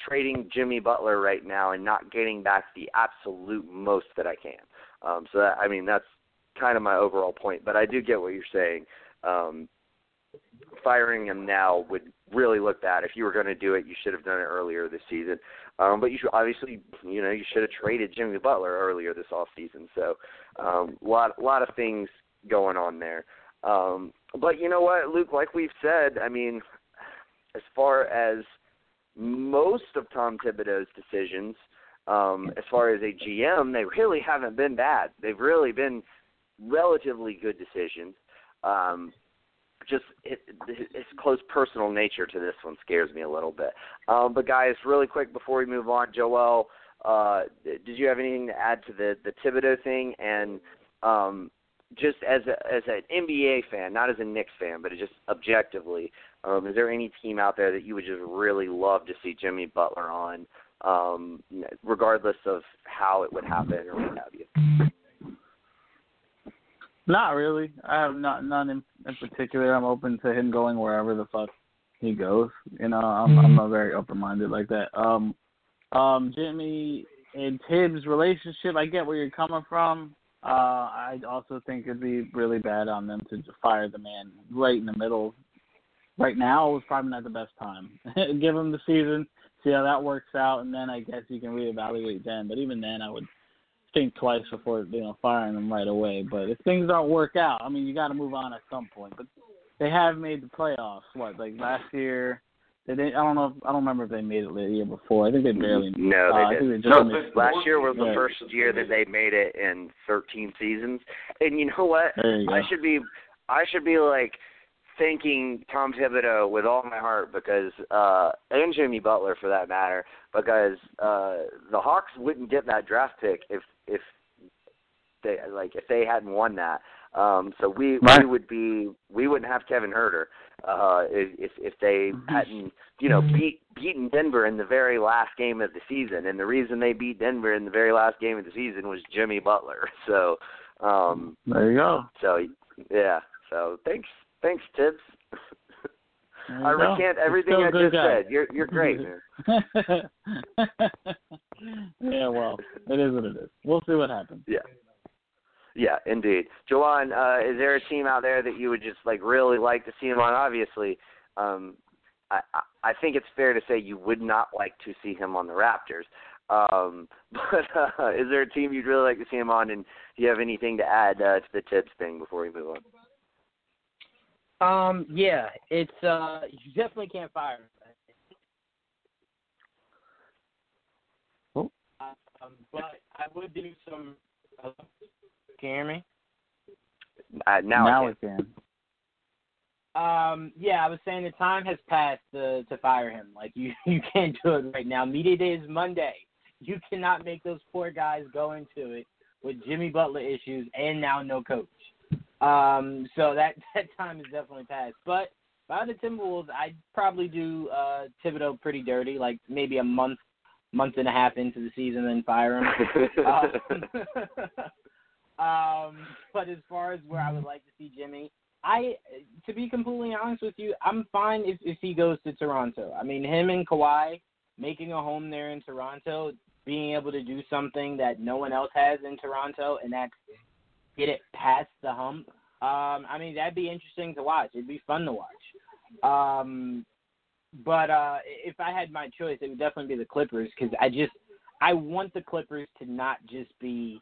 trading Jimmy Butler right now and not getting back the absolute most that I can. Um, so that, I mean that's kind of my overall point. But I do get what you're saying. Um, firing him now would really look bad. If you were going to do it, you should have done it earlier this season. Um, but you should obviously, you know, you should have traded Jimmy Butler earlier this off season. So, um, a lot, lot of things going on there. Um, but you know what, Luke? Like we've said, I mean, as far as most of Tom Thibodeau's decisions, um, as far as a GM, they really haven't been bad. They've really been relatively good decisions. Um, just it, its close personal nature to this one scares me a little bit. Um, but guys, really quick before we move on, Joel, uh, did you have anything to add to the the Thibodeau thing? And um, just as a, as an NBA fan, not as a Knicks fan, but just objectively, um, is there any team out there that you would just really love to see Jimmy Butler on, um, regardless of how it would happen or what have you? Not really. I have not none in, in particular. I'm open to him going wherever the fuck he goes. You know, I'm I'm not very open minded like that. Um, um, Jimmy and Thibs relationship. I get where you're coming from. Uh, I also think it'd be really bad on them to fire the man right in the middle. Right now is probably not the best time. Give him the season, see how that works out, and then I guess you can reevaluate then. But even then, I would think twice before you know firing them right away. But if things don't work out, I mean, you got to move on at some point. But they have made the playoffs. What like last year? They didn't, I don't know. If, I don't remember if they made it the year before. I think they barely. No, uh, they didn't. no, last year was the first year that they made it in 13 seasons. And you know what? You I should be, I should be like thanking Tom Thibodeau with all my heart because uh and Jimmy Butler for that matter because uh the Hawks wouldn't get that draft pick if if they like if they hadn't won that. Um so we right. we would be we wouldn't have Kevin Huerter uh if if they hadn't you know beat beaten Denver in the very last game of the season and the reason they beat Denver in the very last game of the season was Jimmy Butler. So um there you go. So yeah. So thanks Thanks, Thibs. I recant everything I just guy. said. You're you're great, man. yeah, well, it is what it is. We'll see what happens. Yeah. Yeah, indeed. Joanne, uh, is there a team out there that you would just like really like to see him on? Obviously, um, I I think it's fair to say you would not like to see him on the Raptors. Um, but uh, is there a team you'd really like to see him on? And do you have anything to add uh, to the Thibs thing before we move on? Um, yeah, it's uh, you definitely can't fire him. Oh. Um, but I would do some. Can you hear me? Uh, now now I can. Um, yeah, I was saying the time has passed to to fire him. Like you, you can't do it right now. Media day is Monday. You cannot make those poor guys go into it with Jimmy Butler issues and now no coach. Um, so that that time is definitely passed. But by the Timberwolves, I'd probably do uh, Thibodeau pretty dirty, like maybe a month, month and a half into the season, then fire him. um, um, but as far as where I would like to see Jimmy, I, to be completely honest with you, I'm fine if if he goes to Toronto. I mean, him and Kawhi making a home there in Toronto, being able to do something that no one else has in Toronto, and that's get it past the hump. Um, I mean, that'd be interesting to watch. It'd be fun to watch. Um, but uh, if I had my choice, it would definitely be the Clippers because I just I want the Clippers to not just be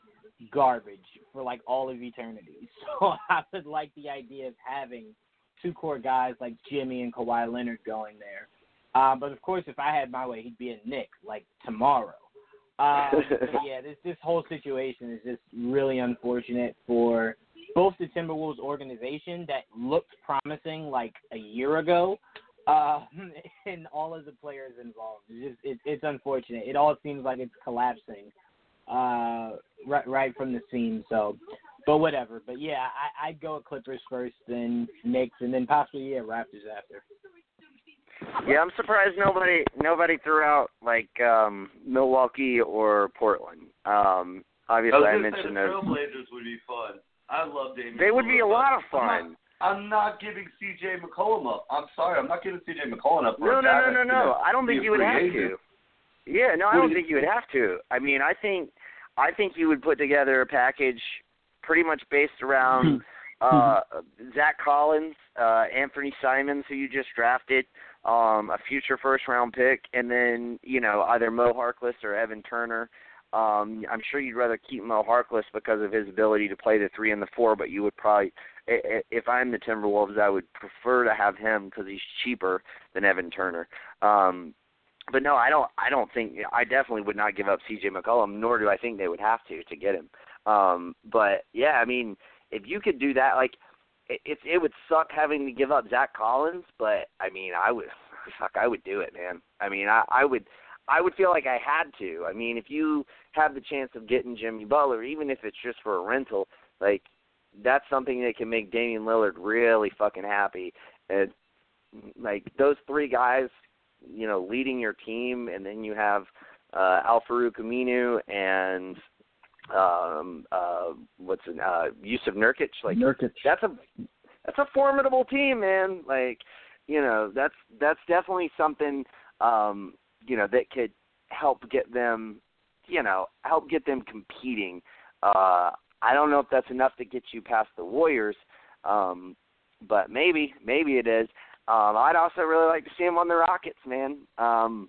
garbage for like all of eternity. So I would like the idea of having two core guys like Jimmy and Kawhi Leonard going there. Uh, but of course, if I had my way, he'd be a Knick like tomorrow. Uh, but yeah, this this whole situation is just really unfortunate for both the Timberwolves organization that looked promising like a year ago, uh, and all of the players involved. It's just it, it's unfortunate. It all seems like it's collapsing uh, right right from the seam. So, but whatever. But yeah, I, I'd go with Clippers first, then Knicks, and then possibly yeah Raptors after. Yeah, I'm surprised nobody nobody threw out like um Milwaukee or Portland. Um obviously I, I was gonna mentioned the those. Trailblazers would be fun. I love Damian. They would be a lot of fun. I'm not giving C.J. McCollum up. I'm sorry, I'm not giving C.J. McCollum up. For No, no, no, no, no. I don't think you would have agent. to. Yeah, no, I don't think you would have to. I mean, I think I think you would put together a package pretty much based around uh Zach Collins, uh Anthony Simons who you just drafted, um a future first round pick and then, you know, either Mo Harkless or Evan Turner. Um I'm sure you'd rather keep Mo Harkless because of his ability to play the 3 and the 4, but you would probably if I'm the Timberwolves, I would prefer to have him cuz he's cheaper than Evan Turner. Um but no, I don't. I don't think. I definitely would not give up C.J. McCollum, nor do I think they would have to to get him. Um, but yeah, I mean, if you could do that, like it, it, it would suck having to give up Zach Collins, but I mean, I would. Fuck, I would do it, man. I mean, I, I would. I would feel like I had to. I mean, if you have the chance of getting Jimmy Butler, even if it's just for a rental, like that's something that can make Damian Lillard really fucking happy. And like those three guys you know, leading your team, and then you have uh, Al-Farouq Aminu and um, uh, what's it, uh, Jusuf Nurkic. Like Nurkic. that's a that's a formidable team, man. Like you know, that's that's definitely something um, you know that could help get them, you know, help get them competing. Uh, I don't know if that's enough to get you past the Warriors, um, but maybe, maybe it is. Um, I'd also really like to see him on the Rockets, man. Um,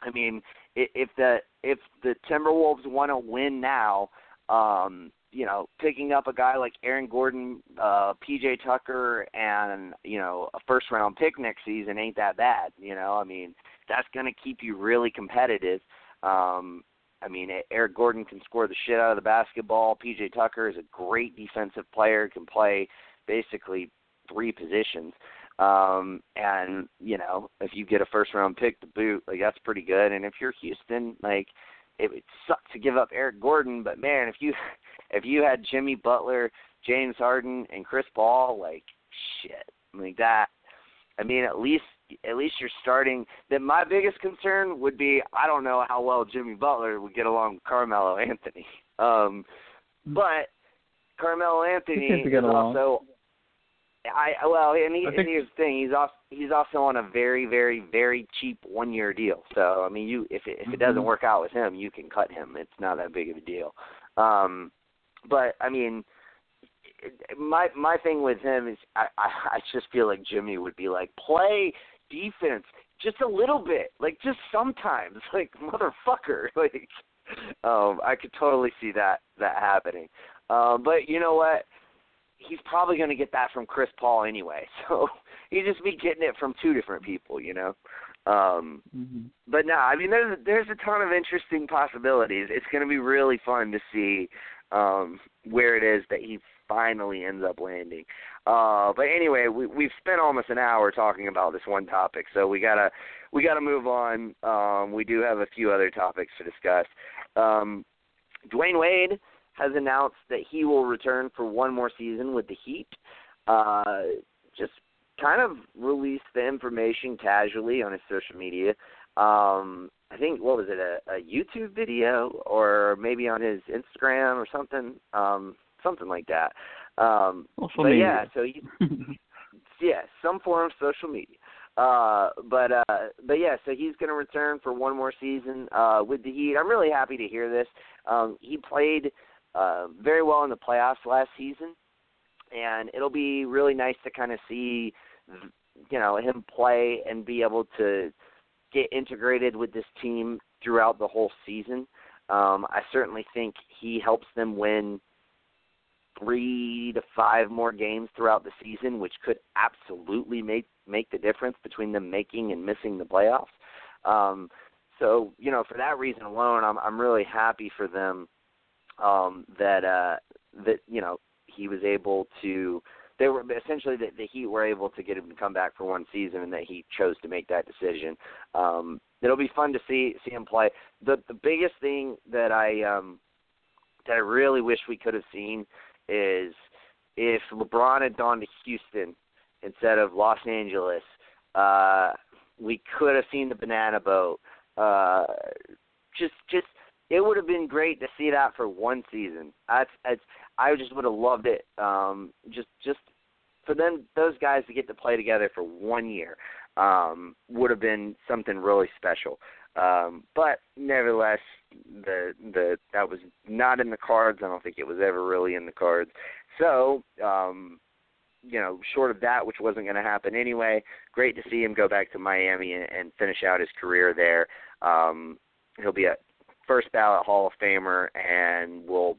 I mean, if the if the Timberwolves want to win now, um, you know, picking up a guy like Aaron Gordon, uh, PJ Tucker, and you know, a first round pick next season ain't that bad. You know, I mean, that's going to keep you really competitive. Um, I mean, Eric Gordon can score the shit out of the basketball. PJ Tucker is a great defensive player, can play basically three positions. Um, and you know, if you get a first round pick to boot, like that's pretty good. And if you're Houston, like it would suck to give up Eric Gordon, but man, if you if you had Jimmy Butler, James Harden, and Chris Paul, like shit, like that. I mean, at least at least you're starting. Then my biggest concern would be I don't know how well Jimmy Butler would get along with Carmelo Anthony. Um, but Carmelo Anthony seem to get is along. also I well, and, he, I and think- here's the thing: he's also he's also on a very, very, very cheap one year deal. So I mean, you if it, if it doesn't Mhm. work out with him, you can cut him. It's not that big of a deal. Um, but I mean, my my thing with him is I, I I just feel like Jimmy would be like play defense just a little bit, like just sometimes, like motherfucker, like um I could totally see that that happening. Um, but you know what? He's probably going to get that from Chris Paul anyway, so he'd just be getting it from two different people, you know. Um, Mm-hmm. but no, I mean there's there's a ton of interesting possibilities. It's going to be really fun to see um, where it is that he finally ends up landing. Uh, but anyway, we, we've spent almost an hour talking about this one topic, so we gotta we gotta move on. Um, we do have a few other topics to discuss. Um, Dwyane Wade has announced that he will return for one more season with the Heat. Uh, just kind of released the information casually on his social media. Um, I think what was it a, a YouTube video or maybe on his Instagram or something, um, something like that. Um, but media. yeah, so he, yeah, some form of social media. Uh, but uh, but yeah, so he's going to return for one more season uh, with the Heat. I'm really happy to hear this. Um, he played uh, very well in the playoffs last season, and it'll be really nice to kind of see, you know, him play and be able to get integrated with this team throughout the whole season. Um, I certainly think he helps them win three to five more games throughout the season, which could absolutely make make the difference between them making and missing the playoffs. Um, so you know, for that reason alone, I'm I'm really happy for them um, that uh, that you know he was able to. They were essentially the, the Heat were able to get him to come back for one season, and that he chose to make that decision. Um, it'll be fun to see see him play. The the biggest thing that I um, that I really wish we could have seen is if LeBron had gone to Houston instead of Los Angeles, uh, we could have seen the banana boat. Uh, just, just it would have been great to see that for one season. I just would have loved it. Um, just, just for them, those guys to get to play together for one year um, would have been something really special. Um, but nevertheless, the the that was not in the cards. I don't think it was ever really in the cards. So, um, you know, short of that, which wasn't going to happen anyway, great to see him go back to Miami and, and finish out his career there. Um, he'll be a first ballot Hall of Famer and will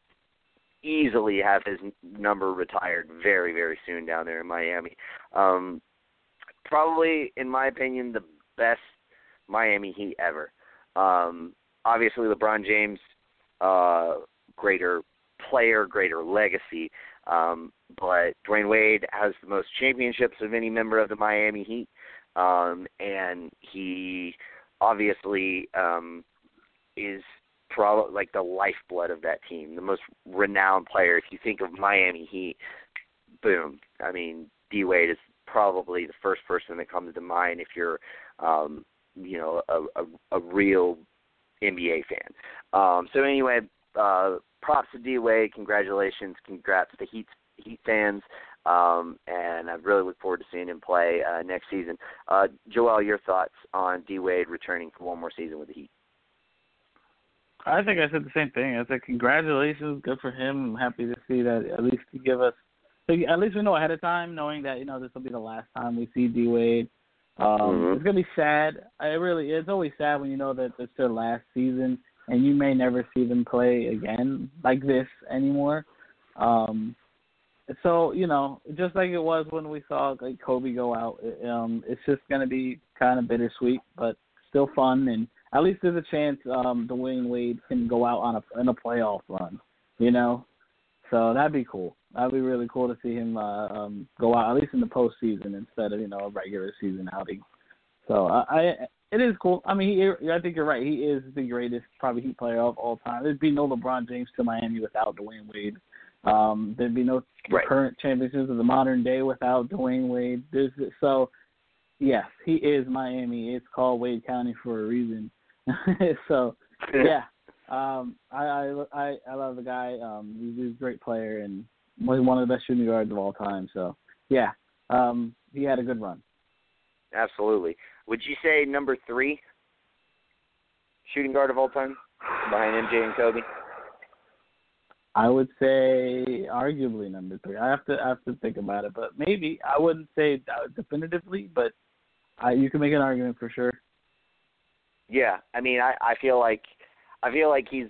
easily have his number retired very, very soon down there in Miami. Um, probably, in my opinion, the best Miami Heat ever. Um, obviously, LeBron James, uh, greater player, greater legacy. Um, but Dwyane Wade has the most championships of any member of the Miami Heat, um, and he obviously um, is probably like the lifeblood of that team, the most renowned player. If you think of Miami Heat, boom. I mean, D Wade is probably the first person that comes to mind if you're, um, you know, a, a, a real NBA fan. Um, so anyway, uh, props to D Wade. Congratulations, congrats to the Heat Heat fans. Um, and I really look forward to seeing him play uh, next season. Uh, Joel, your thoughts on D Wade returning for one more season with the Heat? I think I said the same thing. I said congratulations, good for him. I'm happy to see that at least he give us, at least we know ahead of time, knowing that you know this will be the last time we see D Wade. Um, Mhm. It's gonna be sad. I really, it's always sad when you know that it's their last season and you may never see them play again like this anymore. Um, so you know, just like it was when we saw like Kobe go out, it, um, it's just gonna be kind of bittersweet, but still fun and at least there's a chance um Dwyane Wade can go out on a in a playoff run, you know. So that'd be cool. That'd be really cool to see him uh, um go out at least in the postseason instead of you know a regular season outing. So I, I it is cool. I mean, he, I think you're right. He is the greatest probably Heat player of all time. There'd be no LeBron James to Miami without Dwyane Wade. Um, there'd be no Right. current championships of the modern day without Dwyane Wade. There's so yes, he is Miami. It's called Wade County for a reason. so yeah, um, I, I I love the guy. Um, he's, he's a great player and was one of the best shooting guards of all time. So yeah, um, he had a good run. Absolutely. Would you say number three shooting guard of all time behind MJ and Kobe? I would say arguably number three. I have to I have to think about it, but maybe I wouldn't say uh, definitively, but I, you can make an argument for sure. Yeah, I mean, I I feel like I feel like he's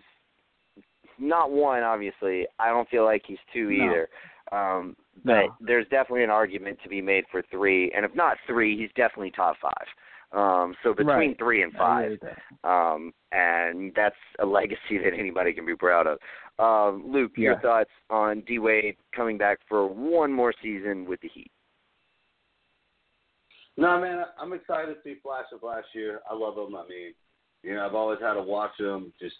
not one. Obviously, I don't feel like he's two No. either. Um, but No. there's definitely an argument to be made for three, and if not three, he's definitely top five. Um, so between Right. three and five, um, and that's a legacy that anybody can be proud of. Um, Luke, your thoughts on D Wade coming back for one more season with the Heat? No, man, I'm excited to see flashes last year. I love him. I mean, you know, I've always had to watch him just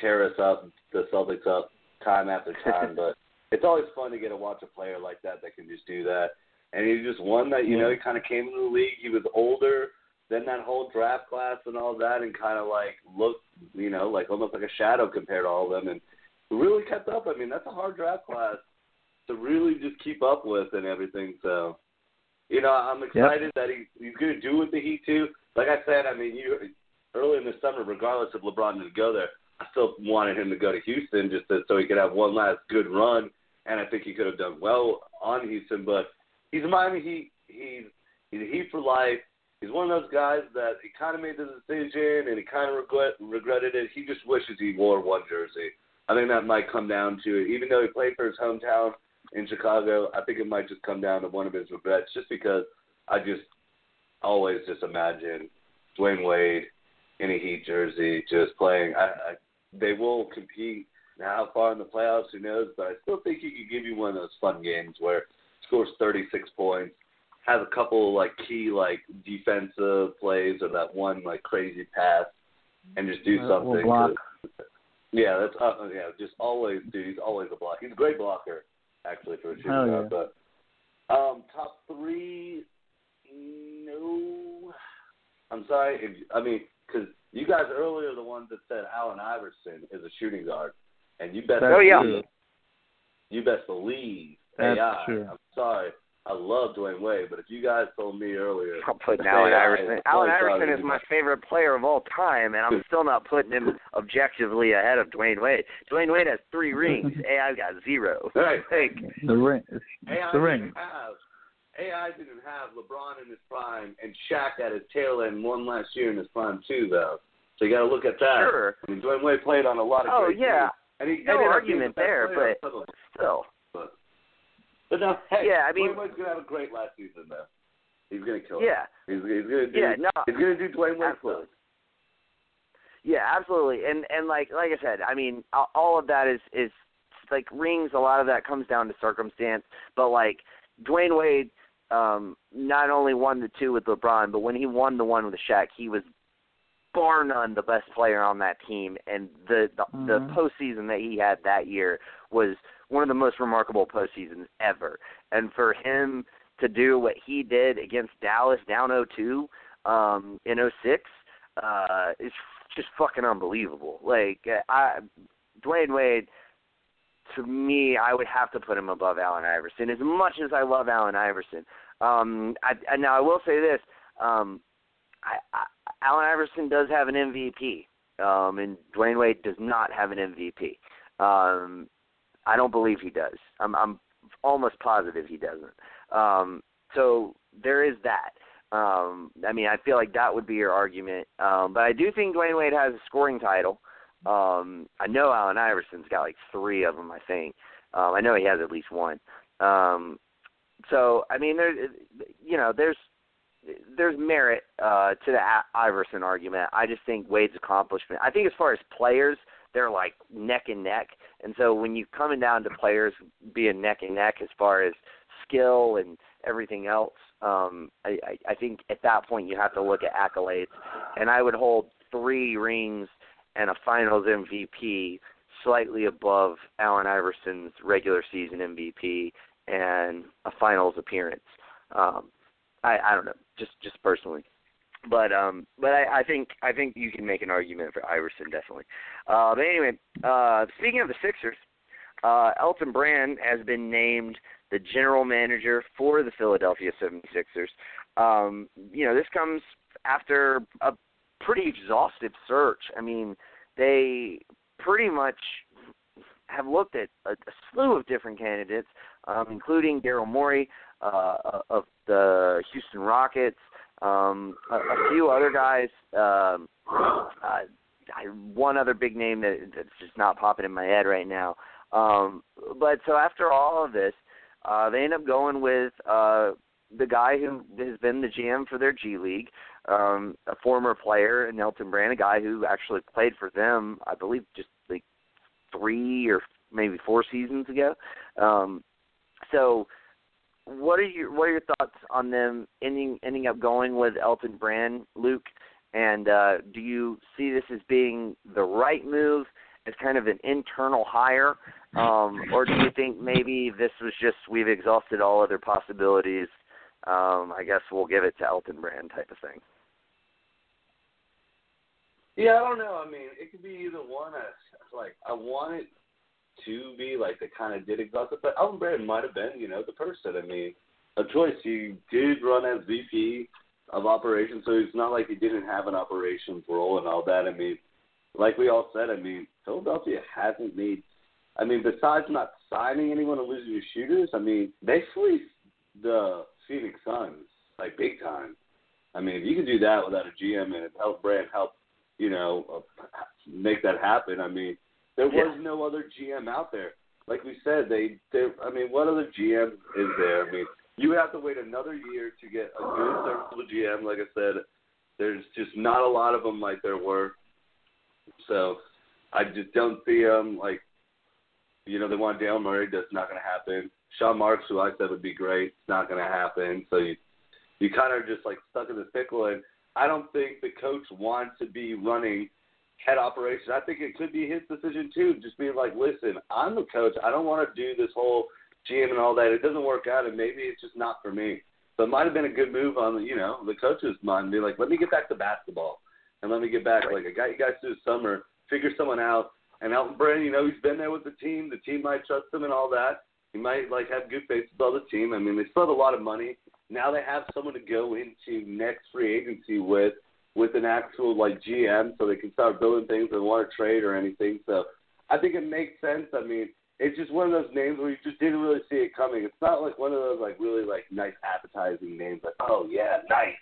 tear us up, the Celtics up, time after time. but it's always fun to get to watch a player like that that can just do that. And he just won that. You know, he kind of came into the league. He was older than that whole draft class and all that, and kind of like looked, you know, like almost like a shadow compared to all of them, and really kept up. I mean, that's a hard draft class to really just keep up with and everything. So you know, I'm excited that he he's going to do with the Heat too. Like I said, I mean, you early in the summer, regardless of LeBron didn't go there, I still wanted him to go to Houston just to, so he could have one last good run, and I think he could have done well on Houston. But he's a Miami Heat. He's he's a Heat for life. He's one of those guys that he kind of made the decision and he kind of regret regretted it. He just wishes he wore one jersey. I think that might come down to it. Even though he played for his hometown in Chicago, I think it might just come down to one of his regrets, just because I just always just imagine Dwyane Wade in a Heat jersey just playing. I, I, they will compete. Now, how far in the playoffs, who knows? But I still think he could give you one of those fun games where he scores 36 points, has a couple of, like key like defensive plays or that one like crazy pass, and just do something. will block. yeah, that's uh, yeah, just always dude. He's always a block. He's a great blocker, actually, for a shooting Hell guard. yeah. But um, top three, no. I'm sorry. If, I mean, because you guys earlier are the ones that said Allen Iverson is a shooting guard, and you best That's Oh, yeah. you best believe That's AI. true. I'm sorry. I love Dwyane Wade, but if you guys told me earlier, I'm putting Allen Iverson. Allen Iverson is my my- favorite player of all time, and I'm still not putting him objectively ahead of Dwyane Wade. Dwyane Wade has three rings. AI got zero. Right. Like, The ring. It's AI the ring. didn't have AI didn't have LeBron in his prime and Shaq at his tail end one last year in his prime too, though. So you got to look at that. sure, I mean, Dwyane Wade played on a lot of Oh, great yeah. teams, and he No ended argument there, player but- some of them. still. But, but no, hey, Yeah, I mean- Dwyane Wade's gonna have a great last season though. He's gonna kill it. Yeah, He's, he's gonna do. yeah, no, He's gonna do Dwyane Wade Absolutely. Yeah, absolutely. And and like like I said, I mean, all of that is is like rings. A lot of that comes down to circumstance. But like Dwyane Wade, um, not only won the two with LeBron, but when he won the one with Shaq, he was bar none the best player on that team. And the the, the Mhm. postseason that he had that year was one of the most remarkable postseasons ever. And for him to do what he did against Dallas down 0-2 um, in 06 uh, is just fucking unbelievable. Like I, Dwyane Wade, to me, I would have to put him above Allen Iverson. As much as I love Allen Iverson, um, I, I now I will say this: um, I, I, Allen Iverson does have an MVP, um, and Dwyane Wade does not have an MVP. Um, I don't believe he does. I'm, I'm almost positive he doesn't. Um, so there is that. Um, I mean, I feel like that would be your argument. Um, but I do think Dwyane Wade has a scoring title. Um, I know Allen Iverson's got like three of them. I think. Um, I know he has at least one. Um, so I mean, there, you know, there's there's merit uh, to the Iverson argument. I just think Wade's accomplishment. I think as far as players, they're like neck and neck. And so when you coming down to players being neck and neck as far as skill and everything else, um, I, I, I think at that point you have to look at accolades. And I would hold three rings and a Finals MVP slightly above Allen Iverson's regular season MVP and a Finals appearance. Um, I, I don't know, just just personally. But um, but I, I think I think you can make an argument for Iverson definitely. Uh, but anyway, uh, speaking of the Sixers, uh, Elton Brand has been named the general manager for the Philadelphia 76ers. Um, you know, this comes after a pretty exhaustive search. I mean, they pretty much have looked at a, a slew of different candidates, um, including Daryl Morey uh, of the Houston Rockets, um, a, a few other guys. Um, uh, I, one other big name that, that's just not popping in my head right now. Um, but so after all of this, uh, they end up going with uh, the guy who has been the GM for their G League, um, a former player in Elton Brand, a guy who actually played for them, I believe, just like three or maybe four seasons ago. Um, so, what are your what are your thoughts on them ending ending up going with Elton Brand, Luke? And uh, do you see this as being the right move, as kind of an internal hire, um, or do you think maybe this was just we've exhausted all other possibilities? Um, I guess we'll give it to Elton Brand type of thing. Yeah, I don't know. I mean, it could be either one. I, like, I want it to be like they kind of did exhaust it, but Elton Brand might have been, you know, the person. I mean, a choice. He did run as VP of operations, so it's not like he didn't have an operations role and all that. I mean, like we all said, I mean, Philadelphia hasn't made. I mean, besides not signing anyone and losing your shooters, I mean, they fleeced the Phoenix Suns like big time. I mean, if you can do that without a GM and help Brand help, you know, uh, make that happen. I mean, there was Yeah. no other GM out there. Like we said, they, they. I mean, what other GM is there? I mean, you would have to wait another year to get a good serviceable GM. Like I said, there's just not a lot of them like there were. So I just don't see them like, you know, they want Daryl Morey. That's not going to happen. Sean Marks, who I said would be great, it's not going to happen. So you, you kind of just like stuck in the pickle. And I don't think the coach wants to be running head operation. I think it could be his decision too. Just being like, listen, I'm the coach. I don't want to do this whole GM and all that. It doesn't work out, and maybe it's just not for me. So it might have been a good move on the, you know, the coach's mind. Be like, let me get back to basketball, and let me get back. Like I got you guys through the summer. Figure someone out. And Elton Brand, you know, he's been there with the team. The team might trust him and all that. He might like have good faith with the team. I mean, they still have a lot of money. Now they have someone to go into next free agency with with an actual like GM, so they can start building things they want to trade or anything. So I think it makes sense. I mean, it's just one of those names where you just didn't really see it coming. It's not like one of those like really like nice appetizing names, like oh yeah, nice,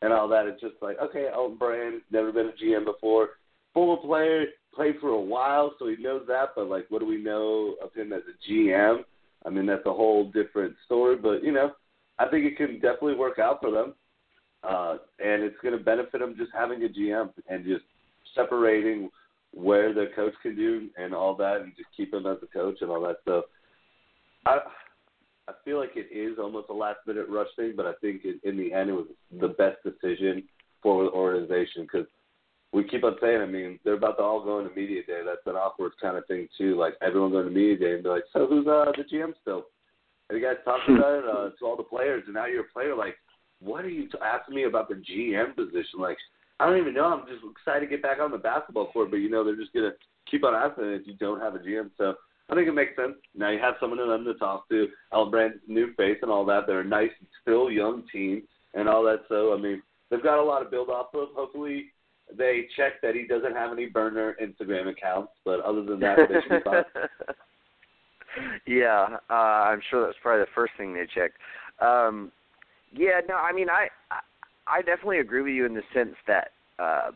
and all that. It's just like okay, Elton Brand, never been a GM before, former player, played for a while, so he knows that. But like, what do we know of him as a GM? I mean, that's a whole different story. But you know, I think it can definitely work out for them uh, and it's going to benefit them just having a GM and just separating where the coach can do and all that, and just keep him as a coach and all that stuff. I I feel like it is almost a last minute rush thing, but I think in, in the end it was the best decision for the organization because we keep on saying. I mean, they're about to all go into media day. That's an awkward kind of thing too. Like everyone going to media day and be like, "So who's uh, the GM still?" And you guys talked about it uh, to all the players, and now you're a player. Like, what are you t- asking me about the GM position? Like, I don't even know. I'm just excited to get back on the basketball court, but you know they're just gonna keep on asking if you don't have a GM. So I think it makes sense. Now you have someone in them to talk to. Elton Brand's new face and all that. They're a nice, still young team and all that. So I mean, they've got a lot to build off of. Hopefully, they check that he doesn't have any burner Instagram accounts. But other than that, they should be fine. yeah, uh, I'm sure that's probably the first thing they checked. Um, yeah, no, I mean, I, I definitely agree with you in the sense that um,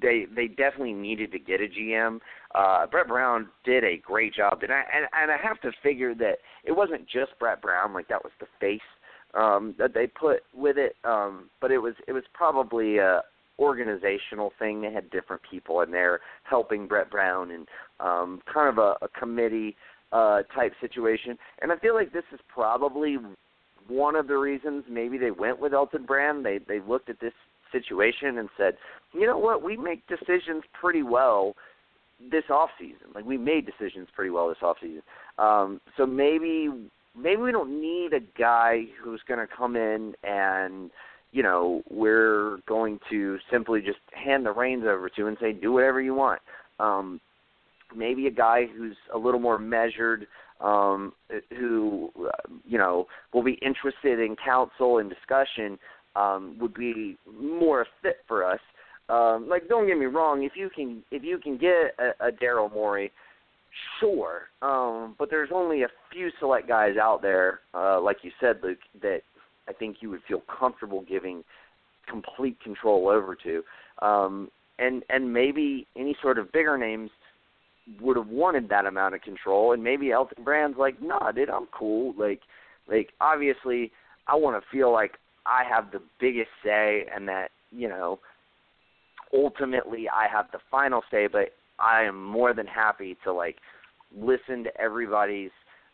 they they definitely needed to get a GM. Uh, Brett Brown did a great job, and I and, and I have to figure that it wasn't just Brett Brown, like that was the face um, that they put with it, um, but it was it was probably a organizational thing. They had different people in there helping Brett Brown and um, kind of a, a committee uh, type situation. And I feel like this is probably one of the reasons maybe they went with Elton Brand. They they looked at this situation and said, you know what, we make decisions pretty well this off season. Like we made decisions pretty well this off season. Um, so maybe maybe we don't need a guy who's going to come in and you know we're going to simply just hand the reins over to and say do whatever you want. Um, maybe a guy who's a little more measured, um, who you know will be interested in counsel and discussion, um, would be more a fit for us. Um, like, don't get me wrong. If you can, if you can get a, a Daryl Morey, sure. Um, but there's only a few select guys out there, uh, like you said, Luke, that I think you would feel comfortable giving complete control over to. Um, and and maybe any sort of bigger names would have wanted that amount of control and maybe Elton Brand's like, nah, dude, I'm cool. Like like obviously I wanna feel like I have the biggest say and that you know ultimately I have the final say, but I am more than happy to like listen to everybody's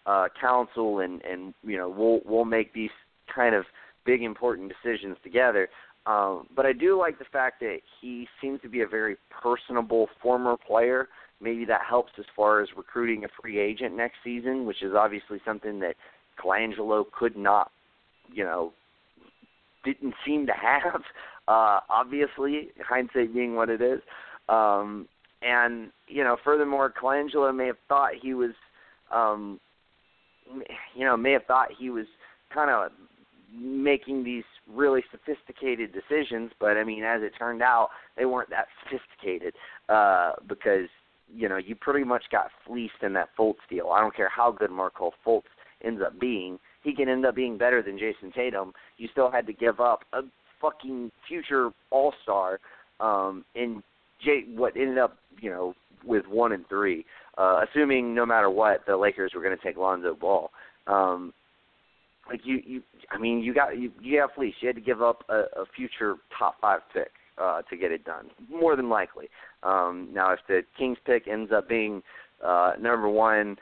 uh counsel and and you know we'll we'll make these kind of big important decisions together. Um, but I do like the fact that he seems to be a very personable former player. Maybe that helps as far as recruiting a free agent next season, which is obviously something that Colangelo could not, you know, didn't seem to have. Uh, obviously, hindsight being what it is. Um, and you know, furthermore, Colangelo may have thought he was, um, you know, may have thought he was kind of making these really sophisticated decisions, but I mean, as it turned out, they weren't that sophisticated uh, because you know you pretty much got fleeced in that Fultz deal. I don't care how good Markelle Fultz ends up being, he can end up being better than Jayson Tatum. You still had to give up a fucking future All Star um, in J- what ended up you know with one and three, uh, assuming no matter what the Lakers were going to take Lonzo Ball. Um, like you, you, I mean, you got you, you got fleeced. You had to give up a, a future top five pick uh, to get it done, more than likely. Um, now, if the Kings pick ends up being uh, number one,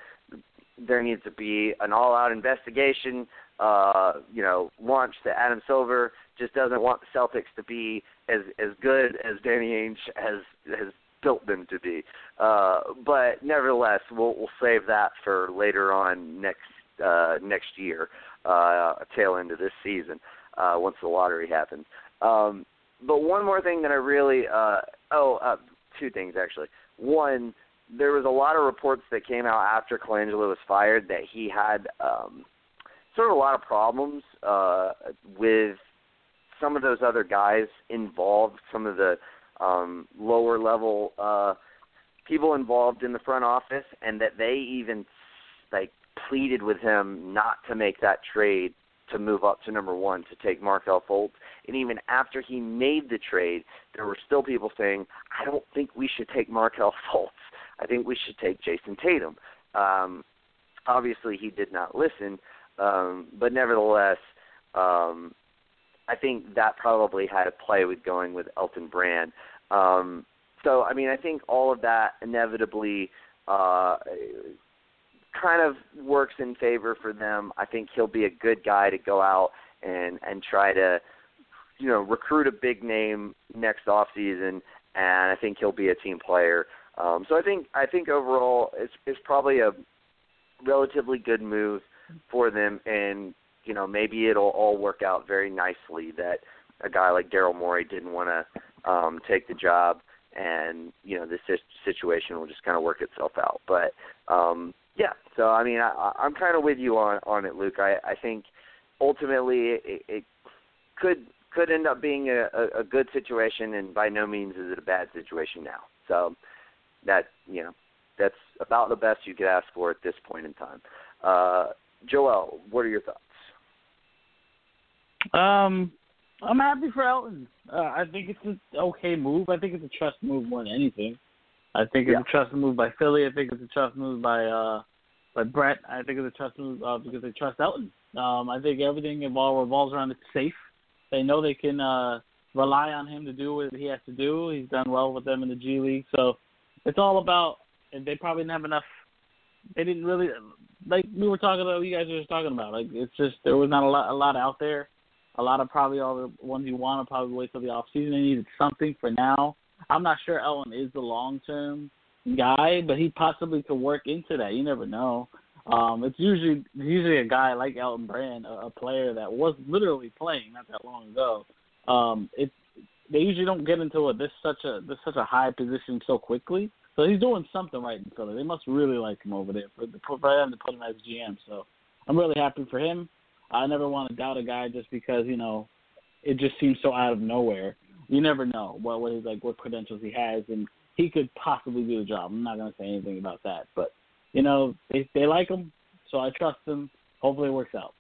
there needs to be an all-out investigation. Uh, you know, launched that Adam Silver just doesn't want the Celtics to be as as good as Danny Ainge has has built them to be. Uh, but nevertheless, we'll we'll save that for later on next uh, next year, uh, a tail end of this season, uh, once the lottery happens. Um, but one more thing that I really uh, oh uh, two things actually. One, there was a lot of reports that came out after Colangelo was fired that he had um, sort of a lot of problems uh, with some of those other guys involved, some of the um, lower level uh, people involved in the front office, and that they even like pleaded with him not to make that trade to move up to number one to take Markelle Fultz. And even after he made the trade, there were still people saying, I don't think we should take Markelle Fultz. I think we should take Jayson Tatum. Um, obviously, he did not listen, um, but nevertheless, um, I think that probably had a play with going with Elton Brand. Um, so, I mean, I think all of that inevitably uh, kind of works in favor for them. I think he'll be a good guy to go out and and try to, you know, recruit a big name next off season, and I think he'll be a team player. Um, so I think I think overall it's it's probably a relatively good move for them, and you know maybe it'll all work out very nicely that a guy like Daryl Morey didn't want to um, take the job, and you know this situation will just kind of work itself out. But um, yeah, so I mean I, I'm kind of with you on on it, Luke. I, I think ultimately it, it could could end up being a, a, a good situation, and by no means is it a bad situation now. So that you know that's about the best you could ask for at this point in time. Uh, Joel, what are your thoughts? Um, I'm happy for Elton. Uh, I think it's an okay move. I think it's a trust move more than anything. I think it's yeah. a trust move by Philly. I think it's a trust move by uh by Brett. I think it's a trust move uh, because they trust Elton. Um, I think everything involved revolves around it's safe. They know they can uh rely on him to do what he has to do. He's done well with them in the G League, so it's all about. And they probably didn't have enough. They didn't really like we were talking about. You guys were just talking about like it's just there was not a lot a lot out there. A lot of probably all the ones you want to probably wait till the off season. They needed something for now. I'm not sure Elton is the long term guy, but he possibly could work into that. You never know. Um, it's usually usually a guy like Elton Brand, a, a player that was literally playing not that long ago. Um, it they usually don't get into a, this such a this such a high position so quickly. So he's doing something right in Philly. They must really like him over there for, for them to put him as GM. So I'm really happy for him. I never want to doubt a guy just because you know it just seems so out of nowhere. You never know what what his like what credentials he has, and he could possibly do the job. I'm not gonna say anything about that, but you know they they like him, so I trust him. Hopefully it works out.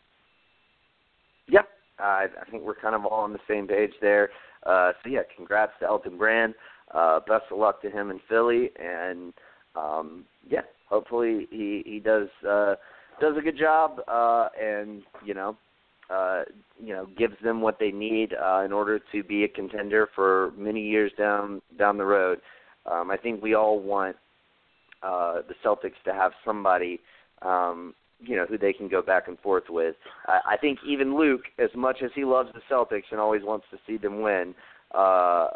Yep, I I think we're kind of all on the same page there. Uh, so yeah, congrats to Elton Brand. Uh, best of luck to him in Philly, and um, yeah, hopefully he he does uh, does a good job, uh, and you know uh, you know, gives them what they need uh, in order to be a contender for many years down down the road. Um, I think we all want uh, the Celtics to have somebody, um, you know, who they can go back and forth with. I, I think even Luke, as much as he loves the Celtics and always wants to see them win, uh,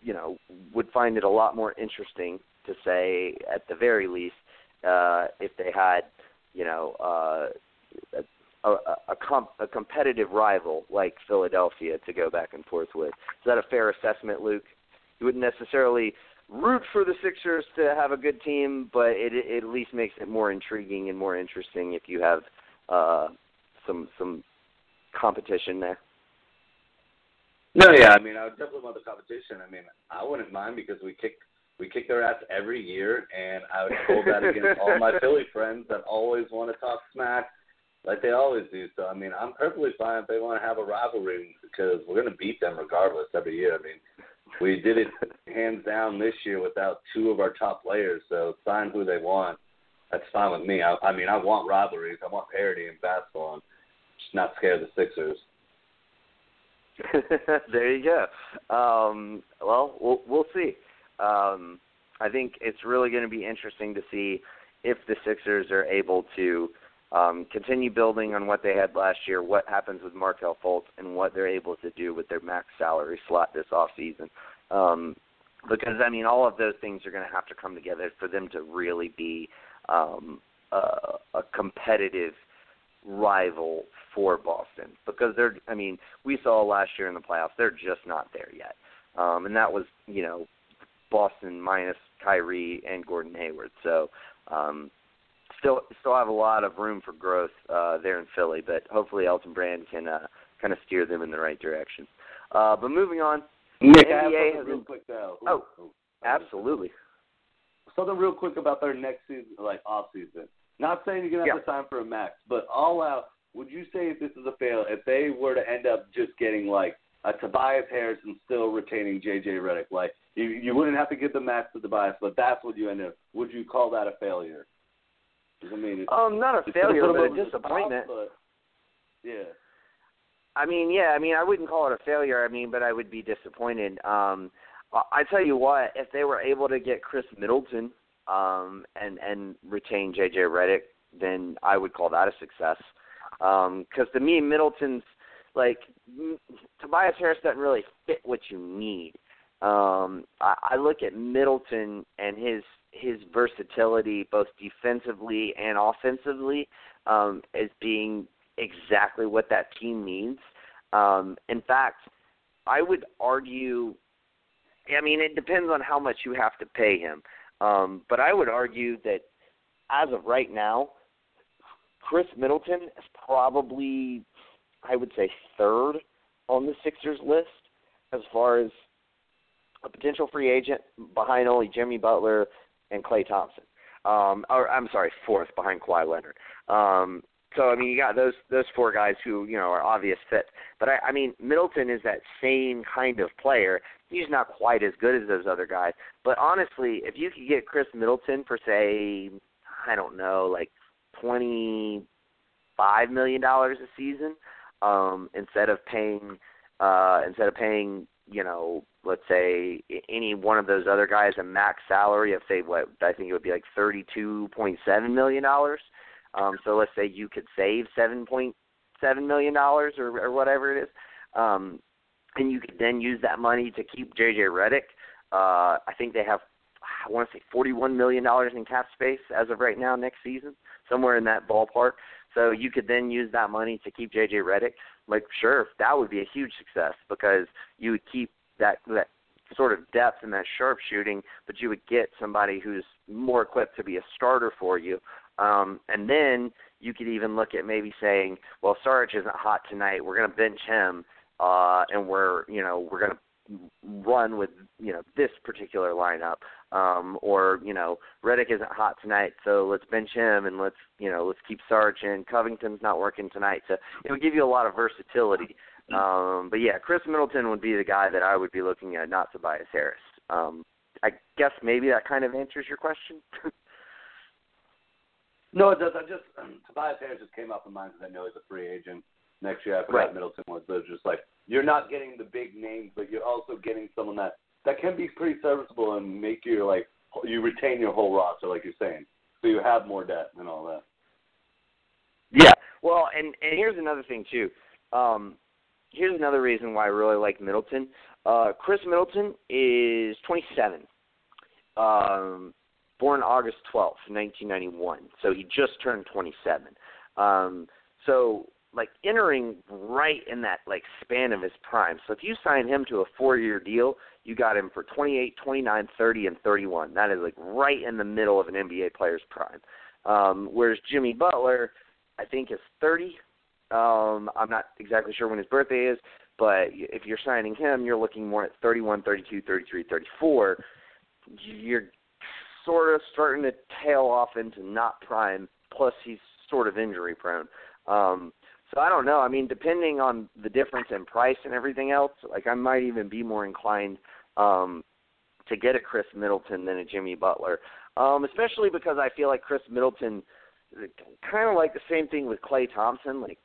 you know, would find it a lot more interesting to say, at the very least, uh, if they had, you know, uh, a, a, comp, a competitive rival like Philadelphia to go back and forth with. Is that a fair assessment, Luke? You wouldn't necessarily root for the Sixers to have a good team, but it, it at least makes it more intriguing and more interesting if you have uh, some some competition there. No, yeah, I mean, I would definitely want the competition. I mean, I wouldn't mind because we kick we kick their ass every year, and I would hold that against all my Philly friends that always want to talk smack like they always do. So I mean, I'm perfectly fine if they want to have a rivalry because we're going to beat them regardless every year. I mean, we did it hands down this year without two of our top players. So sign who they want. That's fine with me. I, I mean, I want rivalries. I want parity in basketball. I'm just not scared of the Sixers. there you go. Um, well, we'll we'll see. Um, I think it's really going to be interesting to see if the Sixers are able to um, continue building on what they had last year, what happens with Markelle Fultz, and what they're able to do with their max salary slot this off season. Um, because I mean, all of those things are going to have to come together for them to really be um, a, a competitive rival for Boston. Because they're, I mean, we saw last year in the playoffs, they're just not there yet, um, and that was, you know, Boston minus Kyrie and Gordon Hayward. So um, still still have a lot of room for growth uh, there in Philly, but hopefully Elton Brand can uh, kind of steer them in the right direction. Uh, but moving on, Nick, the NBA has real been, quick though. Oh, absolutely. Something real quick about their next season, like off season. Not saying you're gonna have Yeah. to sign for a max, but all out. Would you say if this is a fail, if they were to end up just getting like a Tobias Harris and still retaining JJ Redick, like you you wouldn't have to give the max to Tobias, but that's what you end up. Would you call that a failure? I mean, Um, not a failure, but a the top, disappointment. but, yeah. I mean, yeah, I mean, I wouldn't call it a failure. I mean, but I would be disappointed. Um, I tell you what, if they were able to get Khris Middleton um, and and retain JJ Redick, then I would call that a success. Because to me, Middleton's like Tobias Harris doesn't really fit what you need. Um, I, I look at Middleton and his his versatility, both defensively and offensively, um, as being exactly what that team needs. Um, in fact, I would argue. I mean, it depends on how much you have to pay him, um, but I would argue that as of right now, Khris Middleton is probably, I would say, third on the Sixers list as far as a potential free agent behind only Jimmy Butler and Klay Thompson. Um, or I'm sorry, fourth behind Kawhi Leonard. Um, so I mean, you got those those four guys who you know are obvious fits. But I, I mean, Middleton is that same kind of player. He's not quite as good as those other guys. But honestly, if you could get Khris Middleton for say, I don't know, like twenty five million dollars a season, um, instead of paying uh, instead of paying you know let's say any one of those other guys a max salary of say what I think it would be like thirty two point seven million dollars. Um, so let's say you could save seven point seven million dollars or, or whatever it is, um, and you could then use that money to keep JJ Redick. Uh, I think they have I want to say forty one million dollars in cap space as of right now next season, somewhere in that ballpark. So you could then use that money to keep JJ Redick. Like sure, that would be a huge success because you would keep that that sort of depth and that sharpshooting, but you would get somebody who's more equipped to be a starter for you. Um, and then you could even look at maybe saying, well, Sarge isn't hot tonight. We're going to bench him, uh, and we're you know we're going to run with you know this particular lineup. Um, or you know Redick isn't hot tonight, so let's bench him and let's you know let's keep Sarge in. Covington's not working tonight, so it would give you a lot of versatility. Um, but yeah, Chris Middleton would be the guy that I would be looking at, not Tobias Harris. Um, I guess maybe that kind of answers your question. No, it does. I just Tobias Harris just came off my mind because I know he's a free agent. next year after Right. Middleton was. There's just like you're not getting the big names, but you're also getting someone that that can be pretty serviceable and make you like you retain your whole roster, like you're saying, so you have more depth and all that. Yeah. Well, and and here's another thing too. Um, here's another reason why I really like Middleton. Uh, Khris Middleton is 27. Um, born August 12th, 1991. So he just turned 27. Um, so like entering right in that like span of his prime. So if you sign him to a four-year deal, you got him for 28, 29, 30, and 31. That is like right in the middle of an NBA player's prime. Um, whereas Jimmy Butler, I think is 30. Um, I'm not exactly sure when his birthday is, but if you're signing him, you're looking more at 31, 32, 33, 34. You're sort of starting to tail off into not prime. Plus, he's sort of injury prone. Um, so I don't know. I mean, depending on the difference in price and everything else, like I might even be more inclined um, to get a Khris Middleton than a Jimmy Butler. Um, especially because I feel like Khris Middleton, kind of like the same thing with Klay Thompson. Like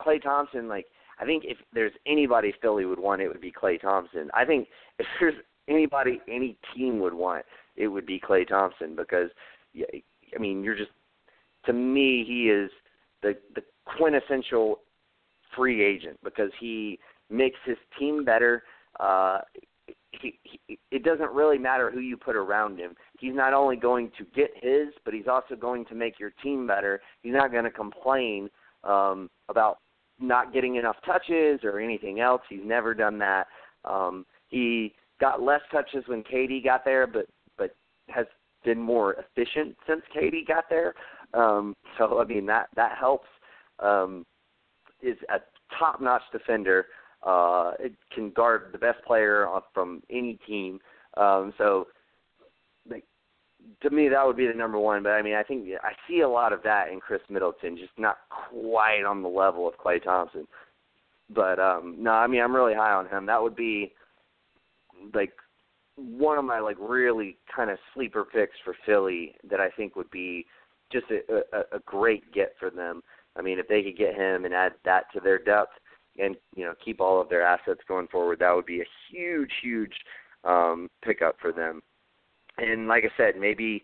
Klay Thompson, like I think if there's anybody Philly would want, it would be Klay Thompson. I think if there's anybody any team would want, it would be Klay Thompson because, yeah, I mean, you're just to me he is the the quintessential free agent because he makes his team better. Uh, he, he, it doesn't really matter who you put around him. He's not only going to get his, but he's also going to make your team better. He's not going to complain um, about not getting enough touches or anything else. He's never done that. Um, he got less touches when KD got there, but but has been more efficient since KD got there. Um, so I mean that that helps. Um, is a top-notch defender. Uh, it can guard the best player from any team. Um, so, like, to me, that would be the number one. But I mean, I think I see a lot of that in Khris Middleton, just not quite on the level of Klay Thompson. But um, no, I mean, I'm really high on him. That would be like one of my like really kind of sleeper picks for Philly that I think would be just a, a, a great get for them. I mean, if they could get him and add that to their depth and you know keep all of their assets going forward, that would be a huge, huge um, pickup for them. And like I said, maybe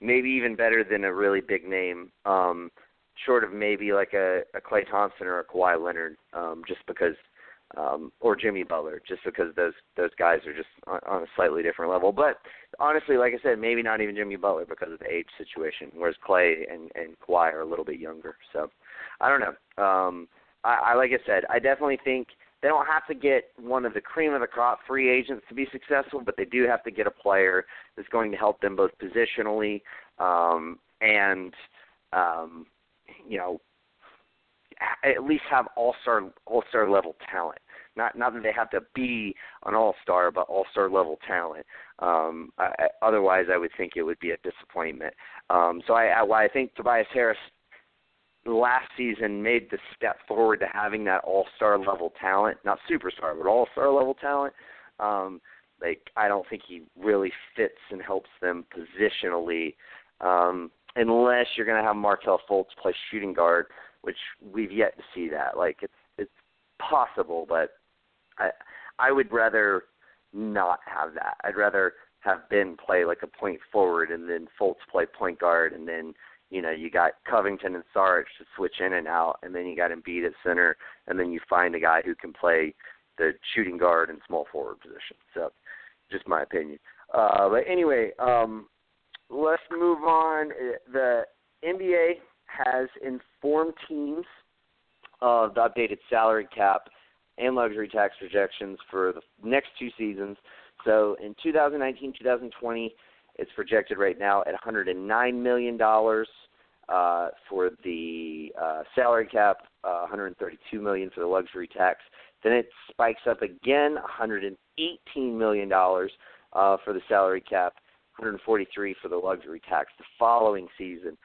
maybe even better than a really big name, um, short of maybe like a, a Klay Thompson or a Kawhi Leonard, um, just because, um, or Jimmy Butler, just because those those guys are just on, on a slightly different level. But honestly, like I said, maybe not even Jimmy Butler because of the age situation, whereas Klay and and Kawhi are a little bit younger. So I don't know. Um, I, I like I said, I definitely think they don't have to get one of the cream of the crop free agents to be successful, but they do have to get a player that's going to help them both positionally um, and um, you know at least have all star all star level talent. Not not that they have to be an all star, but all star level talent. Um, I, otherwise, I would think it would be a disappointment. Um, so I, I, I think Tobias Harris last season made the step forward to having that all star level talent, not superstar, but all star level talent. Um, like I don't think he really fits and helps them positionally, um, unless you're going to have Markelle Fultz play shooting guard, which we've yet to see that. Like it's it's possible, but I I would rather not have that. I'd rather have Ben play like a point forward and then Fultz play point guard and then you know, you got Covington and Saric to switch in and out, and then you got Embiid at center, and then you find a guy who can play the shooting guard and small forward position. So, just my opinion. Uh, but anyway, um, let's move on. The NBA has informed teams of the updated salary cap and luxury tax projections for the next two seasons. So in 2019, 2020, it's projected right now at 109 million dollars uh, for the uh, salary cap, uh, 132 million for the luxury tax. Then it spikes up again, 118 million dollars uh, for the salary cap, 143 for the luxury tax the following season.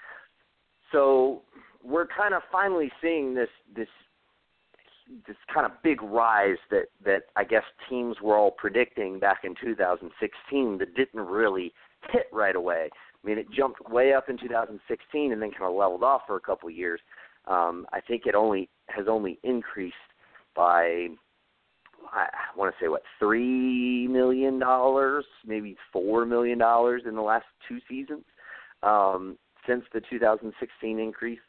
So we're kind of finally seeing this this this kind of big rise that that I guess teams were all predicting back in 2016 that didn't really hit right away. I mean, it jumped way up in 2016 and then kind of leveled off for a couple of years. Um, I think it only has only increased by I want to say what three million dollars, maybe four million dollars in the last two seasons um, since the 2016 increase.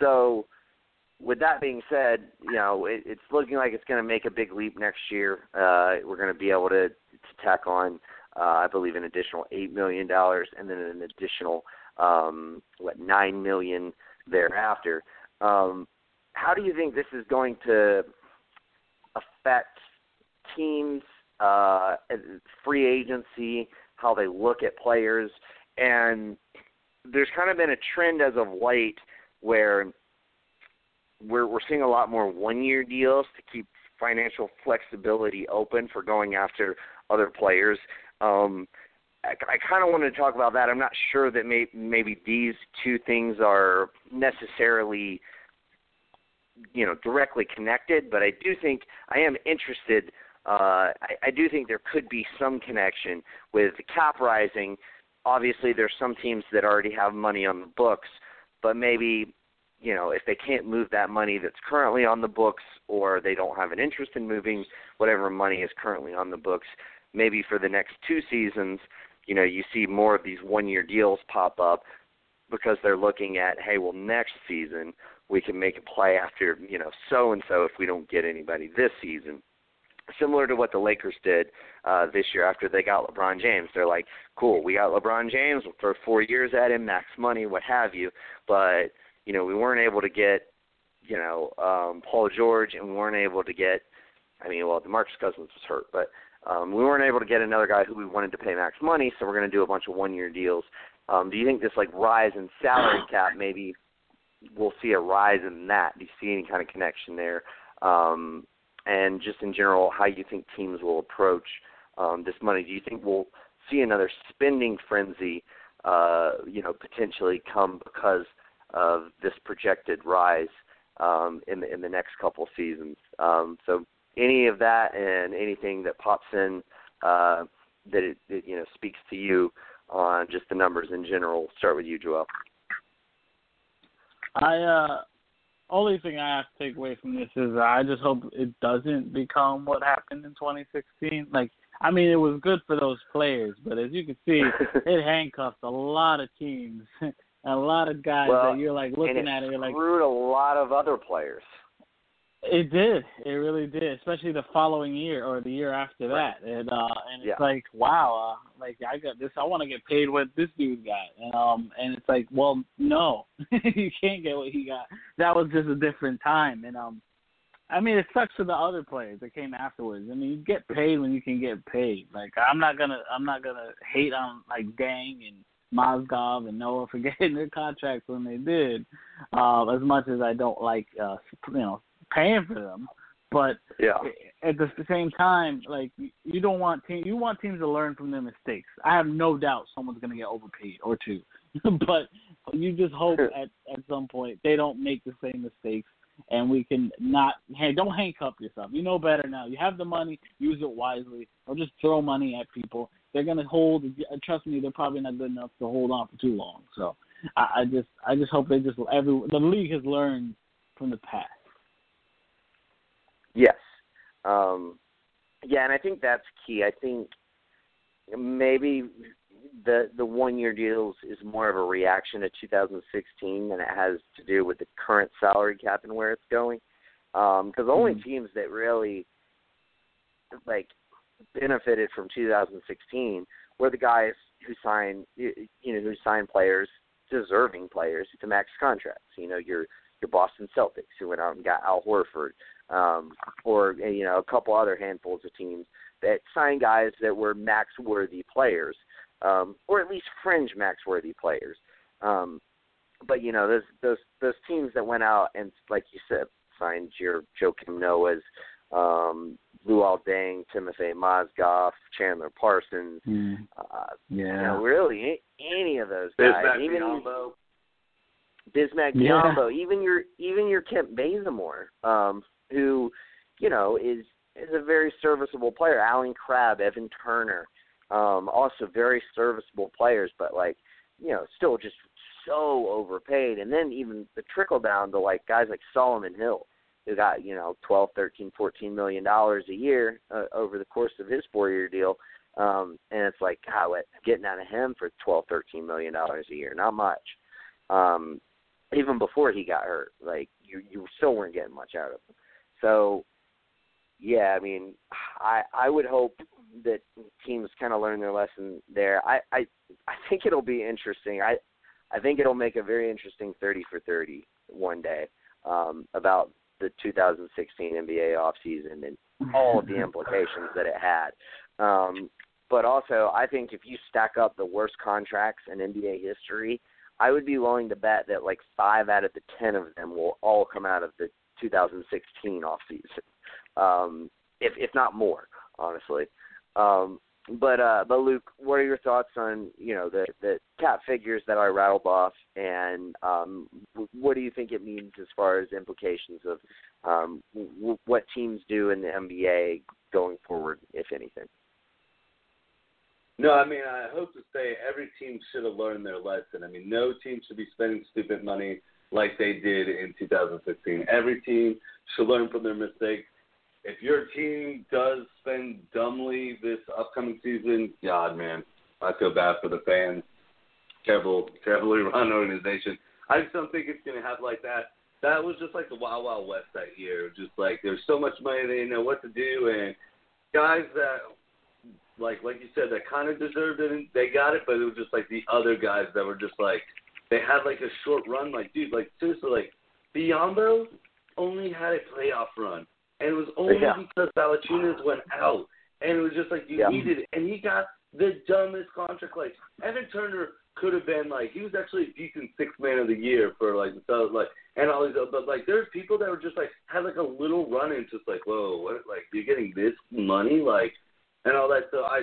So, with that being said, you know it, it's looking like it's going to make a big leap next year. Uh, we're going to be able to to tack on, uh, I believe, an additional eight million dollars, and then an additional um, what nine million thereafter. Um, how do you think this is going to affect teams, uh, free agency, how they look at players, and there's kind of been a trend as of late where we're we're seeing a lot more one-year deals to keep financial flexibility open for going after other players. Um, I, I kind of wanted to talk about that. I'm not sure that may, maybe these two things are necessarily, you know, directly connected, but I do think I am interested. Uh, I, I do think there could be some connection with the cap rising. Obviously, there's some teams that already have money on the books, but maybe you know, if they can't move that money that's currently on the books or they don't have an interest in moving whatever money is currently on the books, maybe for the next two seasons, you know, you see more of these one year deals pop up because they're looking at, hey, well, next season we can make a play after, you know, so and so if we don't get anybody this season. Similar to what the Lakers did uh, this year after they got LeBron James. They're like, cool, we got LeBron James, we'll throw four years at him, max money, what have you. But, you know, we weren't able to get, you know, um, Paul George and we weren't able to get, I mean, well, DeMarcus Cousins was hurt, but um, we weren't able to get another guy who we wanted to pay max money, so we're going to do a bunch of one-year deals. Um, do you think this like rise in salary cap maybe we'll see a rise in that? Do you see any kind of connection there? Um, and just in general, how you think teams will approach um, this money? Do you think we'll see another spending frenzy, uh, you know, potentially come because of this projected rise um, in the in the next couple seasons? Um, so any of that and anything that pops in uh, that it, it you know speaks to you on just the numbers in general. Start with you, Joel. I uh only thing I have to take away from this is I just hope it doesn't become what happened in 2016. Like, I mean, it was good for those players, but as you can see, it handcuffed a lot of teams, and a lot of guys well, that you're like looking it at it, you're like, screwed a lot of other players. It did. It really did, especially the following year or the year after that. And uh and it's Yeah. like, wow, uh, like I got this I want to get paid what this dude got. And um and it's like, well, no. you can't get what he got. That was just a different time and um I mean, it sucks for the other players that came afterwards. I mean, you get paid when you can get paid. Like I'm not gonna, I'm not gonna hate on like Deng and Mozgov and Noah for getting their contracts when they did. Uh, as much as I don't like, uh, you know, paying for them, but Yeah. at the same time, like you don't want team, you want teams to learn from their mistakes. I have no doubt someone's going to get overpaid or two, but you just hope at at some point they don't make the same mistakes, and we can not. Hey, don't handcuff yourself. You know better now. You have the money, use it wisely, or just throw money at people. They're going to hold. Trust me, they're probably not good enough to hold on for too long. So I, I just, I just hope they just every the league has learned from the past. Yes. Um, yeah, and I think that's key. I think maybe the the one year deals is more of a reaction to 2016 than it has to do with the current salary cap and where it's going. Because the only Mhm. teams that really like benefited from 2016 were the guys who signed you know who signed players deserving players to max contracts. You know your your Boston Celtics who went out and got Al Horford, um, or you know a couple other handfuls of teams that signed guys that were max worthy players, um, or at least fringe max worthy players. Um, but you know those those those teams that went out and like you said signed your Joakim Noah's, um, Luol Deng, Timothy Mozgov, Chandler Parsons, uh, you know really any of those guys, Bismack even Biyombo. Bismack Yeah. Biyombo, even your even your Kent Bazemore, um, who, you know, is is a very serviceable player. Allen Crabbe, Evan Turner, um, also very serviceable players, but like, you know, still just so overpaid. And then even the trickle down to like guys like Solomon Hill, who got you know twelve, thirteen, fourteen million dollars a year uh, over the course of his four-year deal. Um, and it's like, God, what getting out of him for twelve, thirteen million dollars a year? Not much. Um, even before he got hurt, like you, you still weren't getting much out of him. So, yeah, I mean, I I would hope that teams kind of learn their lesson there. I I I think it'll be interesting. I I think it'll make a very interesting thirty for thirty one day um, about the 2016 NBA offseason and all the implications that it had. Um, but also, I think if you stack up the worst contracts in NBA history, I would be willing to bet that like five out of the ten of them will all come out of the 2016 offseason, um, if if not more, honestly. Um, but uh, but Luke, what are your thoughts on you know the the cap figures that I rattled off, and um, what do you think it means as far as implications of um, w- what teams do in the NBA going forward, if anything? No, I mean I hope to say every team should have learned their lesson. I mean, no team should be spending stupid money like they did in 2016. Every team should learn from their mistakes if your team does spend dumbly this upcoming season, God, man, I feel bad for the fans. Terrible, terribly run organization. I just don't think it's going to happen like that. That was just like the Wild Wild West that year. Just like there's so much money, they didn't know what to do, and guys that like like you said that kind of deserved it, they got it, but it was just like the other guys that were just like they had like a short run. Like dude, like seriously, like Biyombo only had a playoff run and it was only yeah. because Valanciunas went out, and it was just like you yeah. needed it, and he got the dumbest contract. Like Evan Turner could have been like he was actually a decent sixth man of the year for like the so like and all these but like there's people that were just like had like a little run in just like whoa what like you're getting this money like and all that so I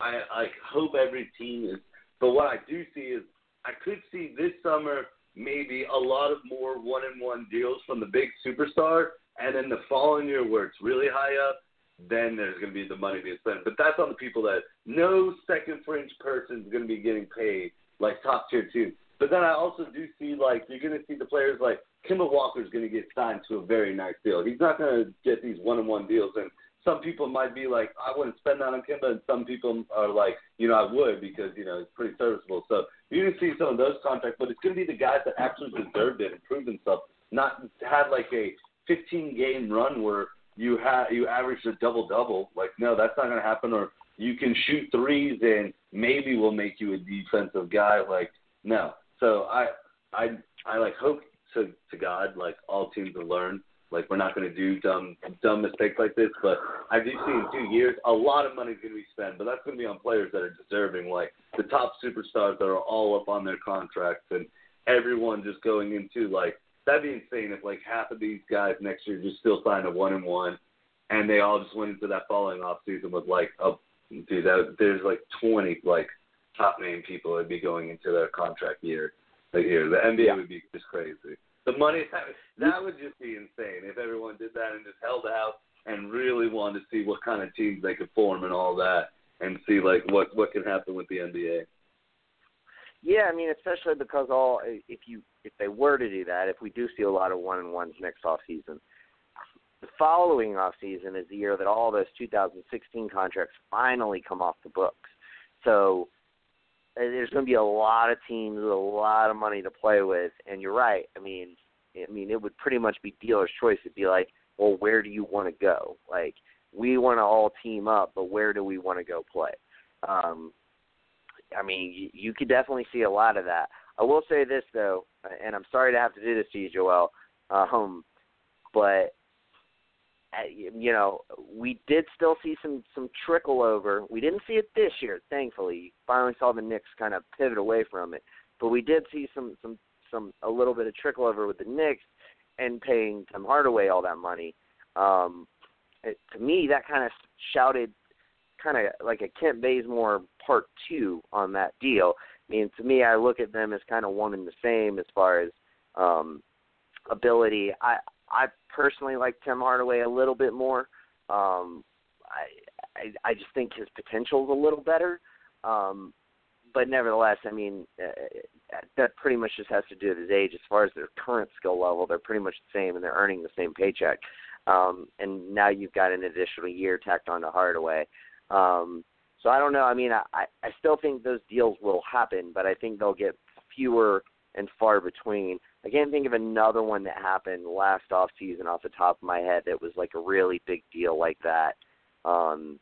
I I hope every team is but what I do see is I could see this summer maybe a lot of more one and one deals from the big superstar and then the following year where it's really high up, then there's going to be the money being spent. But that's on the people that no second fringe person is going to be getting paid like top tier two. But then I also do see like you're going to see the players like Kemba Walker is going to get signed to a very nice deal. He's not going to get these one on one deals and some people might be like, I wouldn't spend that on Kemba, and some people are like, you know, I would because you know it's pretty serviceable. So you're gonna see some of those contracts, but it's gonna be the guys that actually deserved it and proved themselves, not had like a 15 game run where you have you average a double double. Like no, that's not going to happen. Or you can shoot threes and maybe we'll make you a defensive guy. Like no. So I I I like hope to to God like all teams will learn. Like we're not going to do dumb dumb mistakes like this. But I do see in two years a lot of money is going to be spent, but that's going to be on players that are deserving, like the top superstars that are all up on their contracts and everyone just going into like that'd be insane if like half of these guys next year just still signed a one and one, and they all just went into that following off season with like a dude that there's like twenty like top name people that'd be going into their contract year. Like here, the NBA yeah. would be just crazy. The money that, would just be insane if everyone did that and just held out and really wanted to see what kind of teams they could form and all that, and see like what what can happen with the NBA. Yeah, I mean, especially because all if you if they were to do that, if we do see a lot of one and ones next off season, the following off season is the year that all those 2016 contracts finally come off the books. So there's going to be a lot of teams with a lot of money to play with, and you're right. I mean, I mean, it would pretty much be dealer's choice. It'd be like, well, where do you want to go? Like, we want to all team up, but where do we want to go play? Um, I mean, you, you could definitely see a lot of that. I will say this though, and I'm sorry to have to do this to you, Joel, um, but uh, you know, we did still see some some trickle over. We didn't see it this year, thankfully. Finally saw the Knicks kind of pivot away from it, but we did see some some some a little bit of trickle over with the Knicks and paying Tim Hardaway all that money. Um, it, to me, that kind of shouted kind of like a Kent Bazemore part two on that deal. I mean, to me, I look at them as kind of one and the same as far as um, ability. I I personally like Tim Hardaway a little bit more. Um, I, I I just think his potential is a little better. Um, but nevertheless, I mean, uh, that pretty much just has to do with his age. As far as their current skill level, they're pretty much the same, and they're earning the same paycheck. Um, and now you've got an additional year tacked on to Hardaway. Um, so I don't know. I mean, I I still think those deals will happen, but I think they'll get fewer and far between. I can't think of another one that happened last off season off the top of my head that was like a really big deal like that um,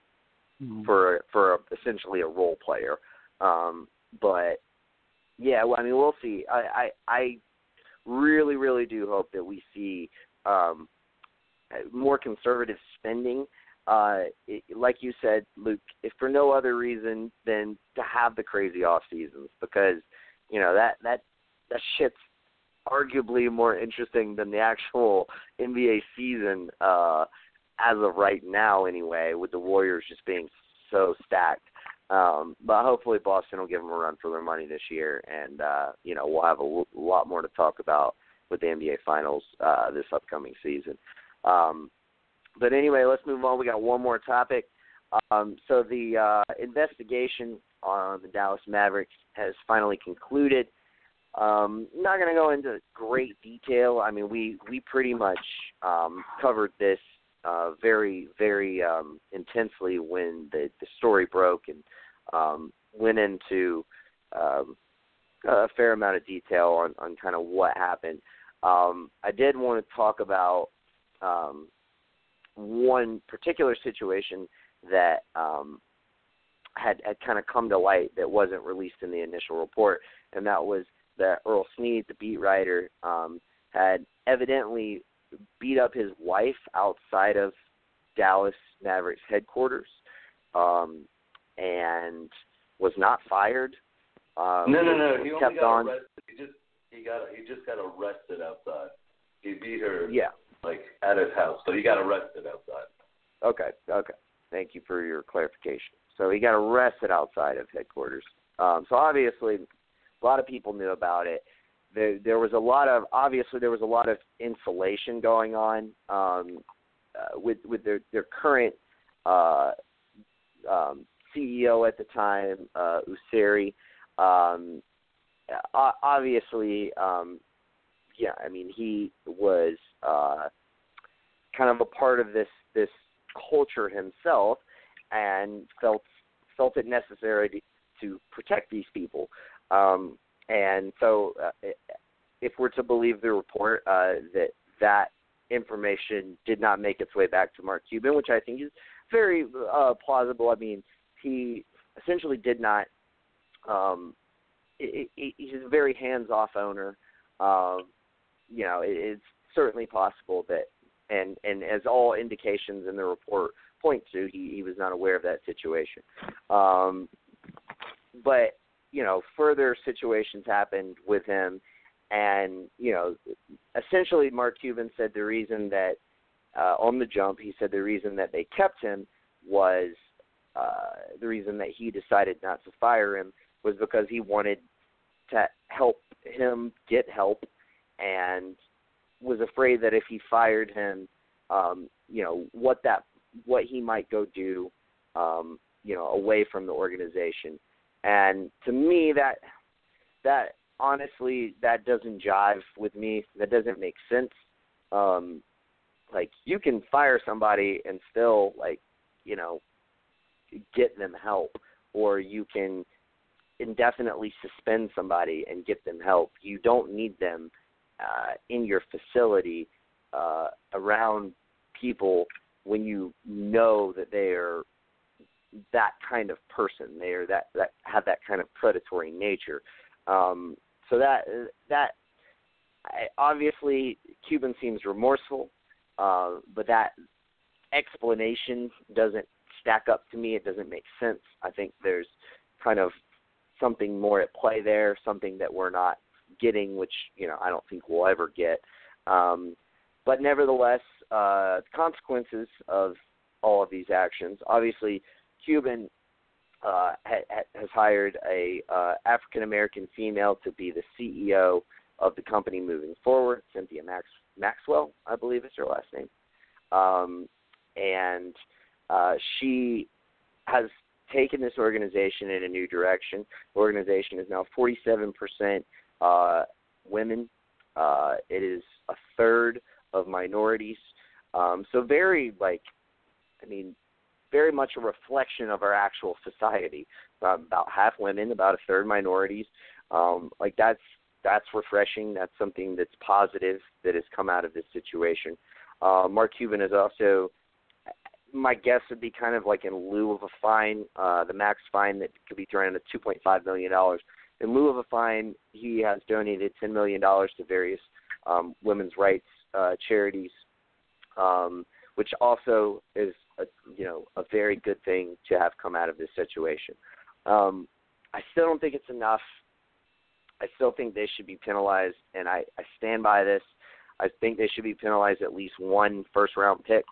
mm-hmm. for for a, essentially a role player. Um, but yeah, well, I mean, we'll see. I, I I really really do hope that we see um, more conservative spending. Uh, it, like you said, Luke, if for no other reason than to have the crazy off seasons, because you know that that that shit's arguably more interesting than the actual NBA season uh, as of right now, anyway. With the Warriors just being so stacked. Um, but hopefully Boston will give them a run for their money this year, and uh, you know we'll have a lot more to talk about with the NBA Finals uh, this upcoming season. Um, but anyway, let's move on. We got one more topic. Um, so the uh, investigation on the Dallas Mavericks has finally concluded. Um, not going to go into great detail. I mean, we we pretty much um, covered this uh, very very um, intensely when the the story broke and um, went into um, a fair amount of detail on on kind of what happened. Um, I did want to talk about um, one particular situation that um, had had kind of come to light that wasn't released in the initial report, and that was that Earl Sneed, the beat writer, um, had evidently beat up his wife outside of Dallas Mavericks headquarters, um, and was not fired. Um, no, no, no. He kept only got on. arrested. He just he got he just got arrested outside. He beat her. Yeah. Like at his house, so he got arrested outside. Okay. Okay. Thank you for your clarification. So he got arrested outside of headquarters. Um, so obviously, a lot of people knew about it. There, there was a lot of obviously there was a lot of insulation going on um, uh, with with their their current uh, um, CEO at the time, uh. Um, obviously, um, yeah, I mean he was uh, kind of a part of this this culture himself, and felt felt it necessary to, to protect these people. Um, and so, uh, if we're to believe the report, uh, that that information did not make its way back to Mark Cuban, which I think is very uh, plausible. I mean, he essentially did not. Um, he's a very hands-off owner. Um, you know, it, it's certainly possible that, and and as all indications in the report point to, he, he was not aware of that situation. Um, but you know, further situations happened with him, and you know, essentially, Mark Cuban said the reason that uh, on the jump, he said the reason that they kept him was uh, the reason that he decided not to fire him was because he wanted to help him get help, and was afraid that if he fired him, um, you know, what that what he might go do, um, you know, away from the organization and to me, that that honestly, that doesn't jive with me. That doesn't make sense. Um, like you can fire somebody and still like, you know, get them help, or you can indefinitely suspend somebody and get them help. You don't need them uh, in your facility uh, around people when you know that they are that kind of person. They are that that have that kind of predatory nature. Um, so that that I, obviously Cuban seems remorseful, uh, but that explanation doesn't stack up to me. It doesn't make sense. I think there's kind of something more at play there, something that we're not getting, which you know I don't think we'll ever get. Um, but nevertheless, uh, the consequences of all of these actions. Obviously, Cuban uh, ha- has hired a uh, African American female to be the CEO of the company moving forward. Cynthia Max- Maxwell, I believe is her last name, um, and uh, she has taken this organization in a new direction. The organization is now 47% uh, women. Uh, it is a third of minorities. Um, so very like, I mean, very much a reflection of our actual society. Um, about half women, about a third minorities. Um, like that's that's refreshing. That's something that's positive that has come out of this situation. Uh, Mark Cuban is also, my guess would be kind of like in lieu of a fine, uh, the max fine that could be thrown at $2.5 million. In lieu of a fine, he has donated $10 million to various um, women's rights uh, charities, um, which also is a, you know a very good thing to have come out of this situation. Um, I still don't think it's enough. I still think they should be penalized, and I, I stand by this. I think they should be penalized at least one first round pick.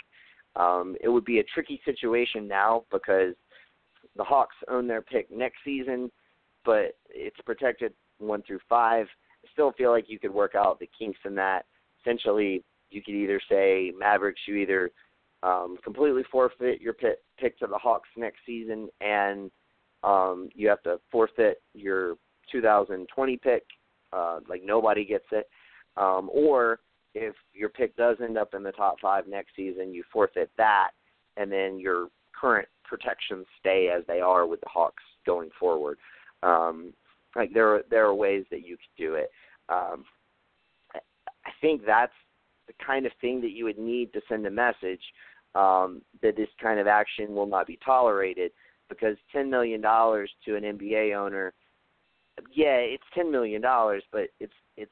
Um, it would be a tricky situation now because the Hawks own their pick next season, but it's protected one through five. I still feel like you could work out the kinks in that. Essentially, you could either say Mavericks, you either um, completely forfeit your pick, pick to the Hawks next season, and um, you have to forfeit your 2020 pick, uh, like nobody gets it, um, or if your pick does end up in the top five next season, you forfeit that, and then your current protections stay as they are with the Hawks going forward. Um, like there are there are ways that you could do it. Um, I think that's the kind of thing that you would need to send a message um, that this kind of action will not be tolerated because ten million dollars to an NBA owner, yeah, it's ten million dollars, but it's it's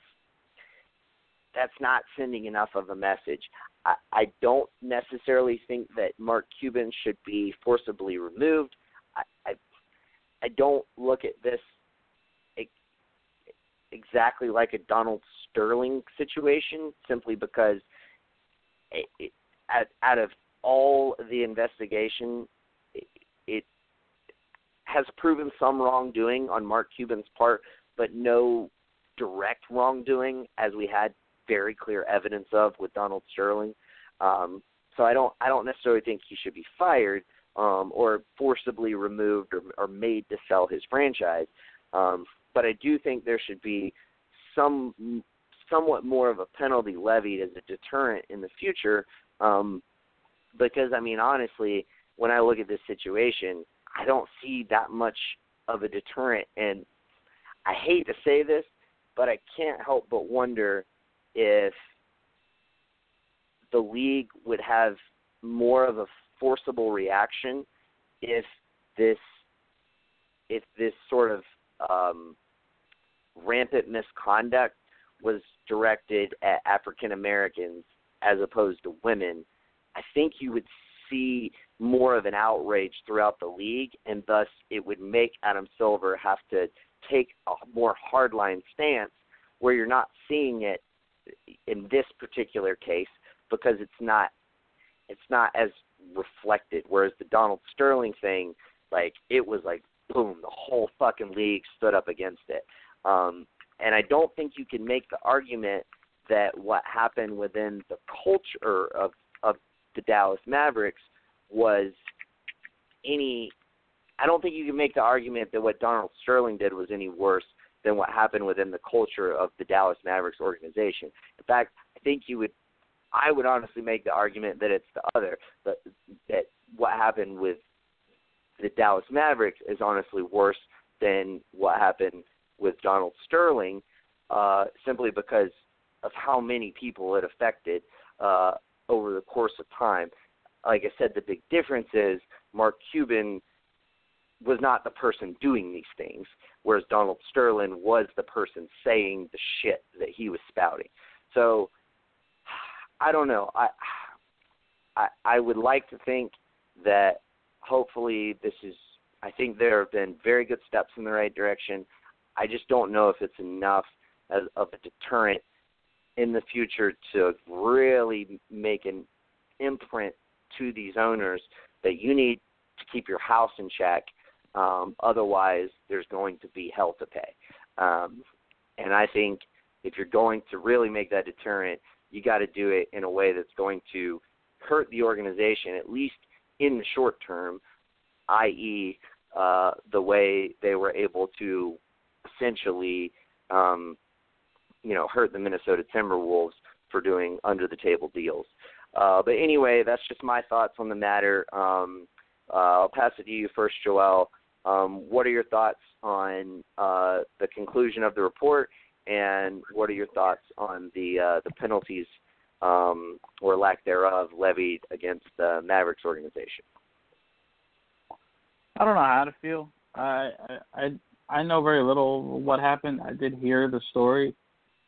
that's not sending enough of a message. I, I don't necessarily think that Mark Cuban should be forcibly removed. I I, I don't look at this exactly like a Donald Sterling situation, simply because it, it, out, out of all the investigation, it, it has proven some wrongdoing on Mark Cuban's part, but no direct wrongdoing, as we had very clear evidence of with Donald Sterling. Um, so I don't I don't necessarily think he should be fired um, or forcibly removed or, or made to sell his franchise. Um, but I do think there should be some somewhat more of a penalty levied as a deterrent in the future. Um, because I mean, honestly, when I look at this situation, I don't see that much of a deterrent. And I hate to say this, but I can't help but wonder if the league would have more of a forcible reaction if this if this sort of um, rampant misconduct was directed at African Americans as opposed to women, I think you would see more of an outrage throughout the league, and thus it would make Adam Silver have to take a more hardline stance where you're not seeing it in this particular case because it's not it's not as reflected. Whereas the Donald Sterling thing, like it was like boom, the whole fucking league stood up against it. Um, and I don't think you can make the argument that what happened within the culture of of the Dallas Mavericks was any. I don't think you can make the argument that what Donald Sterling did was any worse than what happened within the culture of the Dallas Mavericks organization. In fact, I think you would. I would honestly make the argument that it's the other, that that what happened with the Dallas Mavericks is honestly worse than what happened with Donald Sterling, uh, simply because of how many people it affected uh, over the course of time. Like I said, the big difference is Mark Cuban was not the person doing these things, whereas Donald Sterling was the person saying the shit that he was spouting. So I don't know. I I, I would like to think that hopefully this is. I think there have been very good steps in the right direction. I just don't know if it's enough as, of a deterrent in the future to really make an imprint to these owners that you need to keep your house in check. Um, otherwise, there's going to be hell to pay. Um, and I think if you're going to really make that deterrent, you got to do it in a way that's going to hurt the organization, at least in the short term, i.e., uh, the way they were able to essentially, um, you know, hurt the Minnesota Timberwolves for doing under the table deals. Uh, but anyway, that's just my thoughts on the matter. Um, uh, I'll pass it to you first, Joel. Um, what are your thoughts on uh, the conclusion of the report, and what are your thoughts on the uh, the penalties um, or lack thereof levied against the Mavericks organization? I don't know how to feel. I I I know very little what happened. I did hear the story,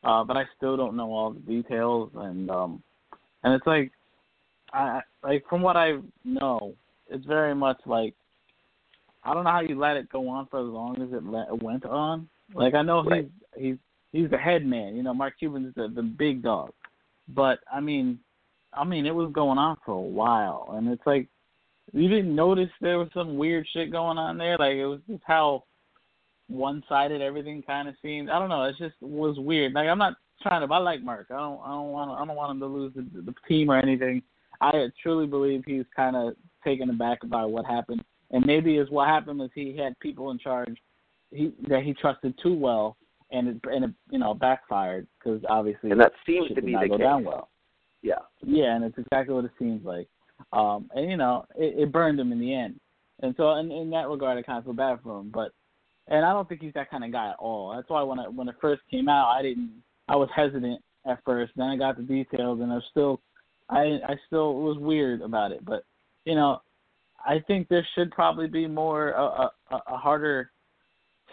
uh, but I still don't know all the details. And um, and it's like, I like from what I know, it's very much like I don't know how you let it go on for as long as it let, went on. Like I know right. he's he's he's the head man. You know, Mark Cuban's the the big dog. But I mean, I mean, it was going on for a while, and it's like you didn't notice there was some weird shit going on there. Like it was just how one sided everything kind of seemed. I don't know. It just was weird. Like I'm not trying to. I like Mark. I don't. I don't want. I don't want him to lose the, the team or anything. I truly believe he's kind of taken aback by what happened, and maybe is what happened was he had people in charge he that he trusted too well, and it and it you know backfired because obviously and that seems to be the go case. Down well. Yeah. Yeah, and it's exactly what it seems like. Um, and you know, it, it burned him in the end. And so, in, in that regard, I kind of feel bad for him. But, and I don't think he's that kind of guy at all. That's why when I when it first came out, I didn't. I was hesitant at first. Then I got the details, and I was still, I I still was weird about it. But, you know, I think there should probably be more a, a, a harder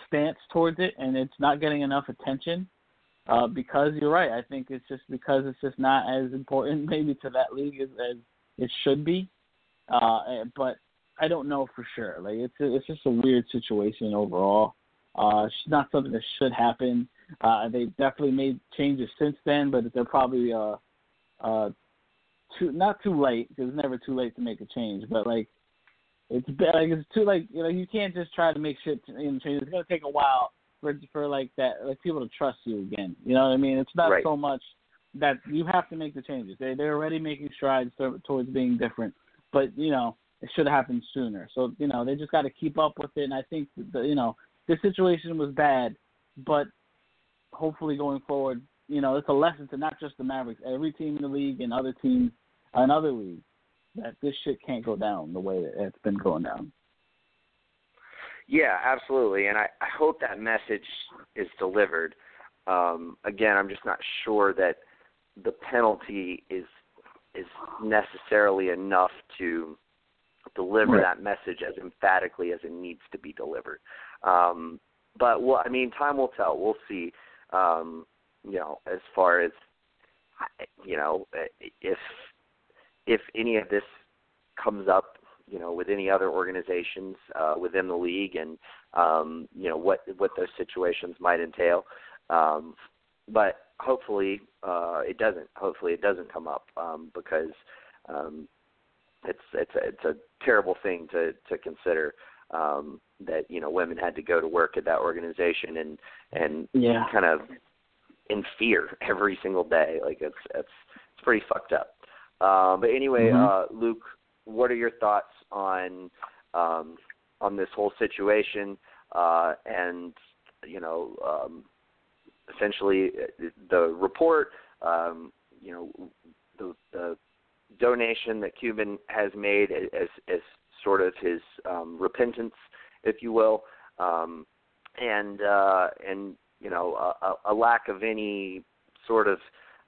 stance towards it, and it's not getting enough attention. Uh, because you're right. I think it's just because it's just not as important maybe to that league as, as it should be, uh, but I don't know for sure. Like it's a, it's just a weird situation overall. Uh, it's not something that should happen. Uh, they definitely made changes since then, but they're probably uh, uh, too not too late because it's never too late to make a change. But like it's like it's too like you know you can't just try to make shit change. It's gonna take a while for for like that like people to trust you again. You know what I mean? It's not right. so much that you have to make the changes. They they're already making strides towards being different, but you know it should have happened sooner. So you know they just got to keep up with it. And I think the, you know this situation was bad, but hopefully going forward, you know it's a lesson to not just the Mavericks, every team in the league and other teams and other leagues that this shit can't go down the way that it's been going down. Yeah, absolutely, and I, I hope that message is delivered. Um, again, I'm just not sure that the penalty is is necessarily enough to deliver right. that message as emphatically as it needs to be delivered. Um, but well, I mean, time will tell. We'll see. Um, you know, as far as you know, if if any of this comes up, you know, with any other organizations uh, within the league, and um, you know what what those situations might entail. Um, but hopefully uh, it doesn't. Hopefully it doesn't come up um, because um, it's it's a, it's a terrible thing to to consider um, that you know women had to go to work at that organization and and yeah. kind of in fear every single day. Like it's it's it's pretty fucked up. Uh, but anyway, mm-hmm. uh, Luke, what are your thoughts on um, on this whole situation uh, and you know um, essentially uh, the report, um, you know, the, the donation that Cuban has made as as sort of his um, repentance, if you will, um, and uh, and you know a, a lack of any sort of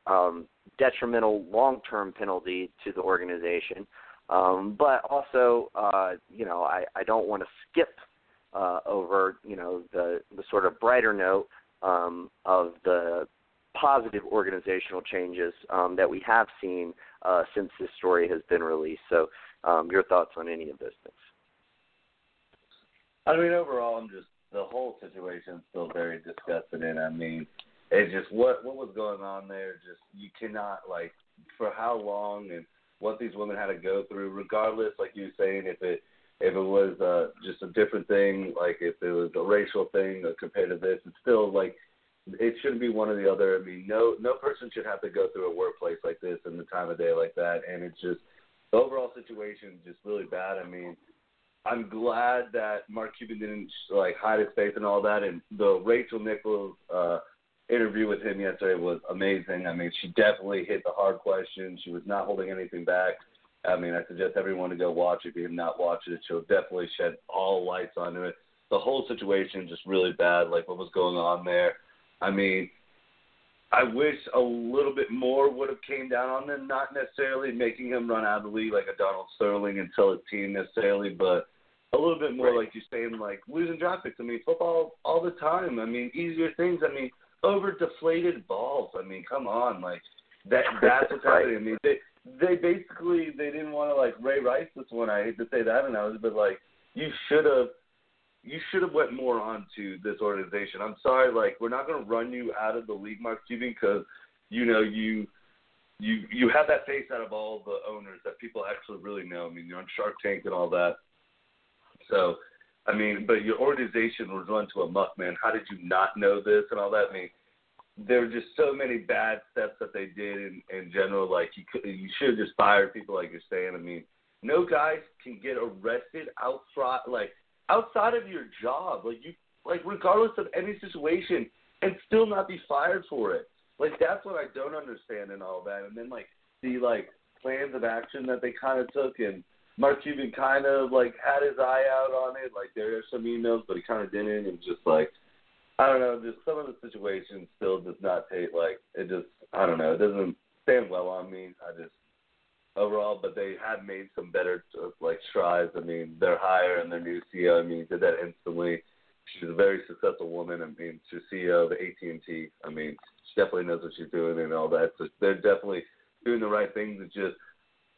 um, detrimental long-term penalty to the organization. Um, but also, uh, you know, I, I don't want to skip uh, over, you know, the the sort of brighter note um, of the positive organizational changes um, that we have seen uh, since this story has been released. So, um, your thoughts on any of those things? I mean, overall, I'm just the whole situation is still very disgusting, I mean, it's just what what was going on there. Just you cannot like for how long and what these women had to go through, regardless, like you were saying, if it if it was uh, just a different thing, like if it was a racial thing compared to this, it's still like it shouldn't be one or the other. I mean, no no person should have to go through a workplace like this in the time of day like that, and it's just the overall situation is just really bad. I mean, I'm glad that Mark Cuban didn't like hide his face and all that. And the Rachel Nichols uh, interview with him yesterday was amazing. I mean, she definitely hit the hard questions. She was not holding anything back. I mean, I suggest everyone to go watch it. If you have not watched it, she'll definitely shed all lights onto it. The whole situation just really bad, like what was going on there. I mean, I wish a little bit more would have came down on them, not necessarily making him run out of the league like a Donald Sterling and tell his team necessarily, but a little bit more Right. like you're saying, like losing draft picks. I mean, football all the time. I mean, easier things. I mean, over deflated balls. I mean, come on, like that. That's what's happening. I mean, they they basically they didn't want to like Ray Rice this one. I hate to say that, and I was, but like you should have you should have went more onto this organization. I'm sorry, like we're not going to run you out of the league, Mark Cuban, because you know you you you have that face out of all the owners that people actually really know. I mean, you're on Shark Tank and all that. So, I mean, but your organization was run to a muck, man. How did you not know this and all that? I mean, there were just so many bad steps that they did in in general. Like you could, you should have just fired people, like you're saying. I mean, no guys can get arrested outside, like outside of your job, like you, like regardless of any situation, and still not be fired for it. Like that's what I don't understand and all that. And then like the like plans of action that they kind of took, and Mark Cuban kind of like had his eye out on it. Like there are some emails, but he kind of didn't, and just like I don't know, just some of the situations still does not take like it just I don't know, it doesn't stand well on me. I just overall, but they have made some better uh, like strides. I mean, their hire and their new CEO. I mean, did that instantly. She's a very successful woman. I mean, she's CEO of AT and T. I mean, she definitely knows what she's doing and all that. So they're definitely doing the right things. It's just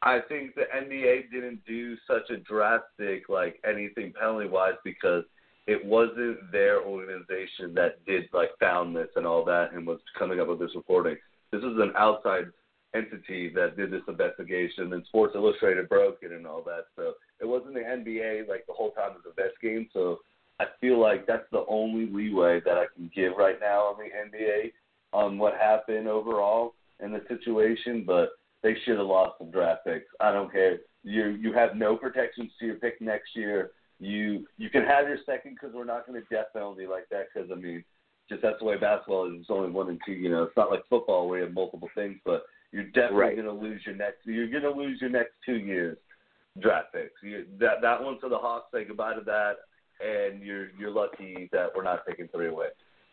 I think the NBA didn't do such a drastic like anything penalty wise because it wasn't their organization that did like found this and all that and was coming up with this reporting. This is an outside entity that did this investigation and Sports Illustrated broke it and all that. So it wasn't the NBA like the whole time was the best game. So I feel like that's the only leeway that I can give right now on the NBA on what happened overall in the situation, but they should have lost some draft picks. I don't care. You you have no protections to your pick next year. You you can have your second because we're not going to death penalty like that because I mean just that's the way basketball is. It's only one and two. You know, it's not like football where you have multiple things, but you're definitely Right. going to lose your next. You're going to lose your next two years draft picks. You, that that one for the Hawks. Say goodbye to that, and you're you're lucky that we're not taking three away.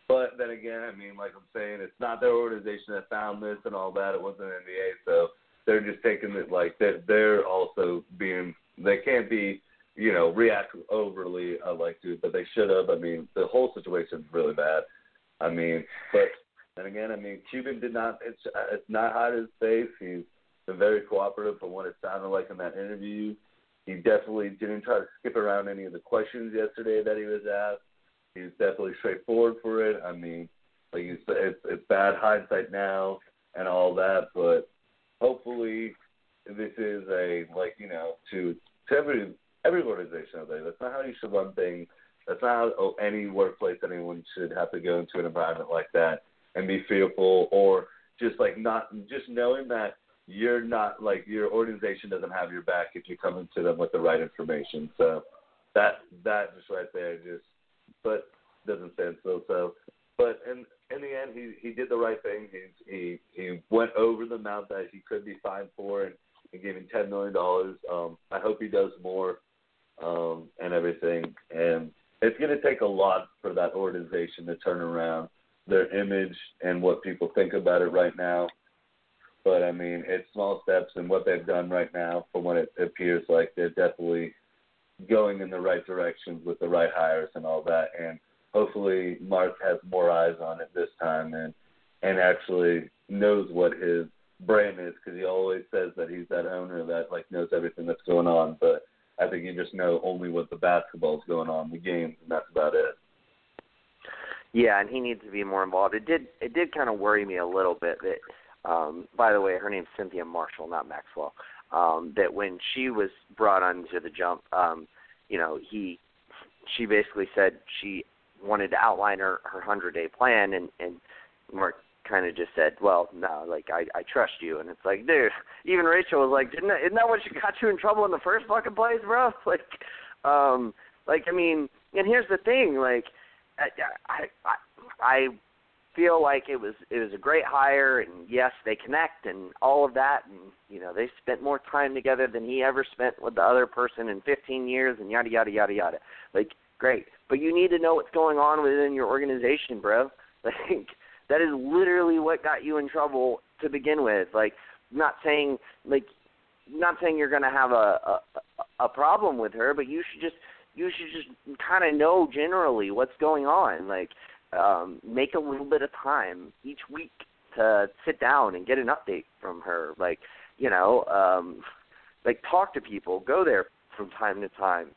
But then again, I mean, like I'm saying, it's not their organization that found this and all that. It wasn't NBA, so they're just taking it like they're, they're also being. They can't be, you know, react overly uh, like to, but they should have. I mean, the whole situation's really bad. I mean, but then again, I mean, Cuban did not. It's it's not hide his face. He's been very cooperative from what it sounded like in that interview. He definitely didn't try to skip around any of the questions yesterday that he was asked. He was definitely straightforward for it. I mean, like you said, it's, it's bad hindsight now and all that, but hopefully this is a like you know to to every every organization out there. That's not how you should run things. That's not how oh, any workplace anyone should have to go into an environment like that and be fearful or just like not just knowing that you're not like your organization doesn't have your back if you come into them with the right information. So that that just right there just but doesn't stand still. So but in in the end he he did the right thing. He he he went over the amount that he could be fined for and, and gave him ten million dollars. Um I hope he does more um and everything. And it's gonna take a lot for that organization to turn around their image and what people think about it right now. But I mean, it's small steps, and what they've done right now, from what it appears like, they're definitely going in the right directions with the right hires and all that. And hopefully, Mark has more eyes on it this time and and actually knows what his brand is because he always says that he's that owner that like knows everything that's going on. But I think you just know only what the basketball's going on, the games, and that's about it. Yeah, and he needs to be more involved. It did it did kind of worry me a little bit that um by the way, her name's Cynthia Marshall, not Maxwell. Um that when she was brought onto the jump, um, you know, he she basically said she wanted to outline her her 100-day plan and and Mark kind of just said, "Well, no, like I I trust you." And it's like, dude, even Rachel was like, "Didn't that, isn't that what you got you in trouble in the first fucking place, bro?" Like Um, like I mean, and here's the thing, like I I I, I feel like it was it was a great hire and yes they connect and all of that and you know they spent more time together than he ever spent with the other person in 15 years and yada yada yada yada. Like great. But you need to know what's going on within your organization bro. Like that is literally what got you in trouble to begin with. Like not saying like not saying you're going to have a, a a problem with her but you should just you should just kind of know generally what's going on. Like um, make a little bit of time each week to sit down and get an update from her. Like, you know, um, like talk to people, go there from time to time.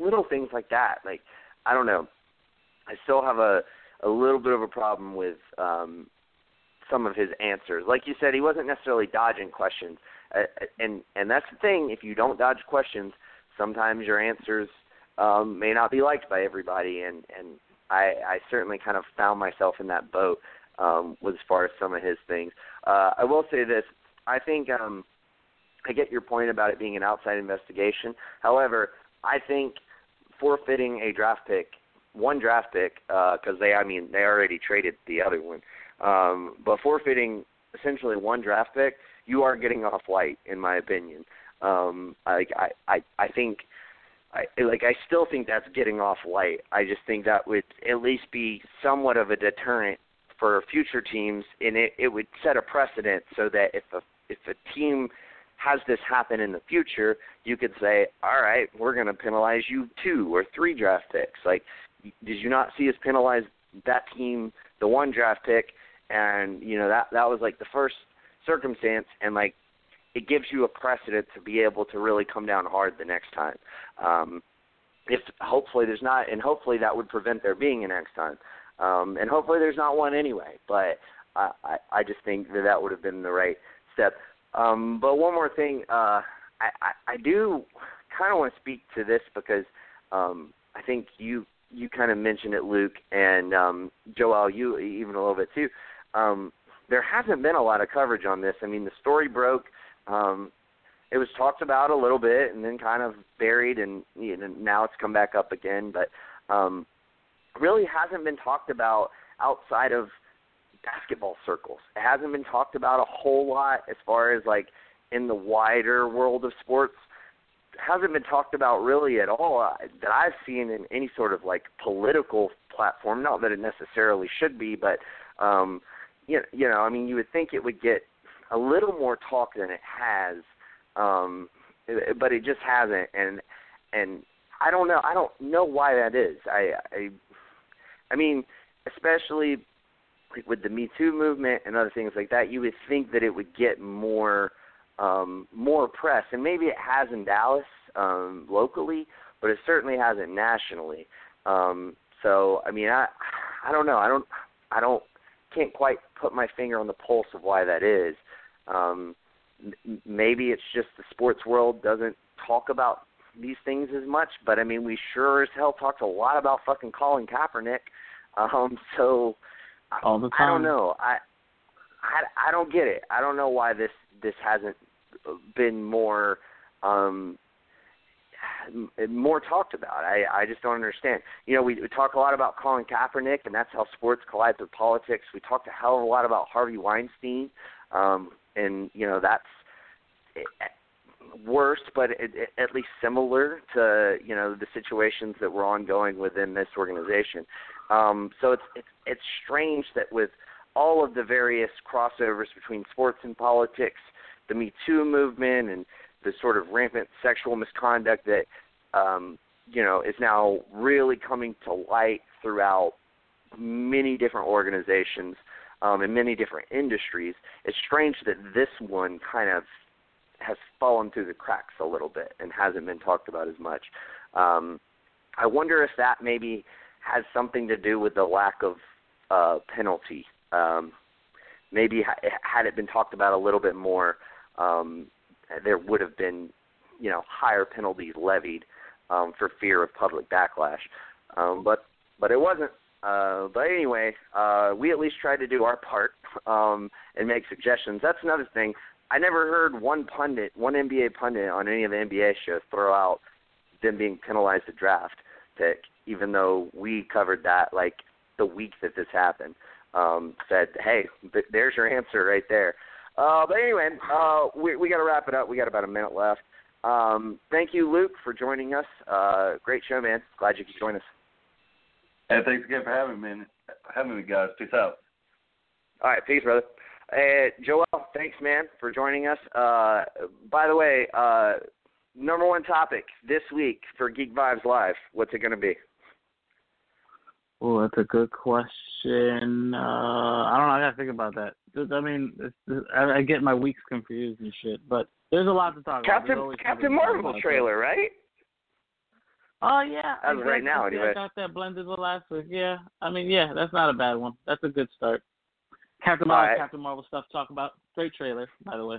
Little things like that. Like, I don't know. I still have a a little bit of a problem with um, some of his answers. Like you said, he wasn't necessarily dodging questions, uh, and and that's the thing. If you don't dodge questions, sometimes your answers um, may not be liked by everybody, and and I, I certainly kind of found myself in that boat um, as far as some of his things. Uh, I will say this: I think um, I get your point about it being an outside investigation. However, I think forfeiting a draft pick, one draft pick, because uh, they, I mean, they already traded the other one, um, but forfeiting essentially one draft pick, you are getting off light, in my opinion. Um, I, I, I think I like I still think that's getting off light. I just think that would at least be somewhat of a deterrent for future teams and it, it would set a precedent so that if a if a team has this happen in the future, you could say, All right, we're gonna penalize you two or three draft picks. Like did you not see us penalize that team the one draft pick and you know that that was like the first circumstance and like it gives you a precedent to be able to really come down hard the next time. Um, if hopefully there's not, and hopefully that would prevent there being a next time. Um, and hopefully there's not one anyway. But I, I, I just think that that would have been the right step. Um, but one more thing, uh, I, I, I do kind of want to speak to this because um, I think you you kind of mentioned it, Luke, and um, Joel, you even a little bit too. Um, there hasn't been a lot of coverage on this. I mean, the story broke um, it was talked about a little bit and then kind of buried, and you know, now it's come back up again. But um, really hasn't been talked about outside of basketball circles. It hasn't been talked about a whole lot as far as like in the wider world of sports. It hasn't been talked about really at all uh, that I've seen in any sort of like political platform. Not that it necessarily should be, but um, you know, you know, I mean, you would think it would get a little more talk than it has, um, but it just hasn't. And and I don't know. I don't know why that is. I I, I mean, especially with the Me Too movement and other things like that, you would think that it would get more um, more press, and maybe it has in Dallas um, locally, but it certainly hasn't nationally. Um, so I mean, I I don't know. I don't I don't can't quite put my finger on the pulse of why that is. Um, maybe it's just the sports world doesn't talk about these things as much, but I mean, we sure as hell talked a lot about fucking Colin Kaepernick. Um, so all the time. I don't know. I, I I don't get it. I don't know why this this hasn't been more um more talked about. I I just don't understand. You know, we, we talk a lot about Colin Kaepernick, and that's how sports collides with politics. We talked a hell of a lot about Harvey Weinstein, um, and you know that's worse, but it, it, at least similar to you know the situations that were ongoing within this organization. Um, so it's it's it's strange that with all of the various crossovers between sports and politics, the Me Too movement, and the sort of rampant sexual misconduct that um, you know is now really coming to light throughout many different organizations um, in many different industries. It's strange that this one kind of has fallen through the cracks a little bit and hasn't been talked about as much. Um, I wonder if that maybe has something to do with the lack of uh, penalty. Um, maybe ha- had it been talked about a little bit more, um, there would have been, you know, higher penalties levied um, for fear of public backlash. Um, but but it wasn't. Uh, but anyway, uh, we at least tried to do our part um, and make suggestions. That's another thing. I never heard one pundit, one NBA pundit on any of the NBA shows throw out them being penalized a draft pick, even though we covered that like the week that this happened. Um, said, hey, there's your answer right there. Uh, but anyway, uh, we, we got to wrap it up. We got about a minute left. Um, thank you, Luke, for joining us. Uh, great show, man. Glad you could join us. Hey, thanks again for having me, having me, guys. Peace out. All right, peace, brother. Uh, Joel, thanks, man, for joining us. Uh, by the way, uh, number one topic this week for Geek Vibes Live. What's it going to be? Oh, that's a good question. Uh, I don't know. I gotta think about that. I mean, it's, it's, I, I get my weeks confused and shit, but there's a lot to talk Captain, about. Captain Marvel trailer, right? Oh yeah. As of right now, anyway. I got that blended with last week. Yeah, I mean, yeah, that's not a bad one. That's a good start. Captain Marvel, right. Captain Marvel stuff to talk about. Great trailer, by the way.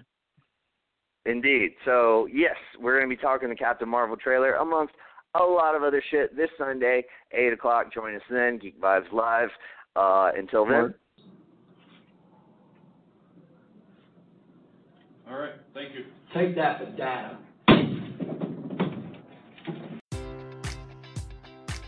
Indeed. So yes, we're going to be talking the Captain Marvel trailer amongst a lot of other shit this Sunday, eight o'clock. Join us then, Geek Vibes Live. Uh, until then. All right. Thank you. Take that for data.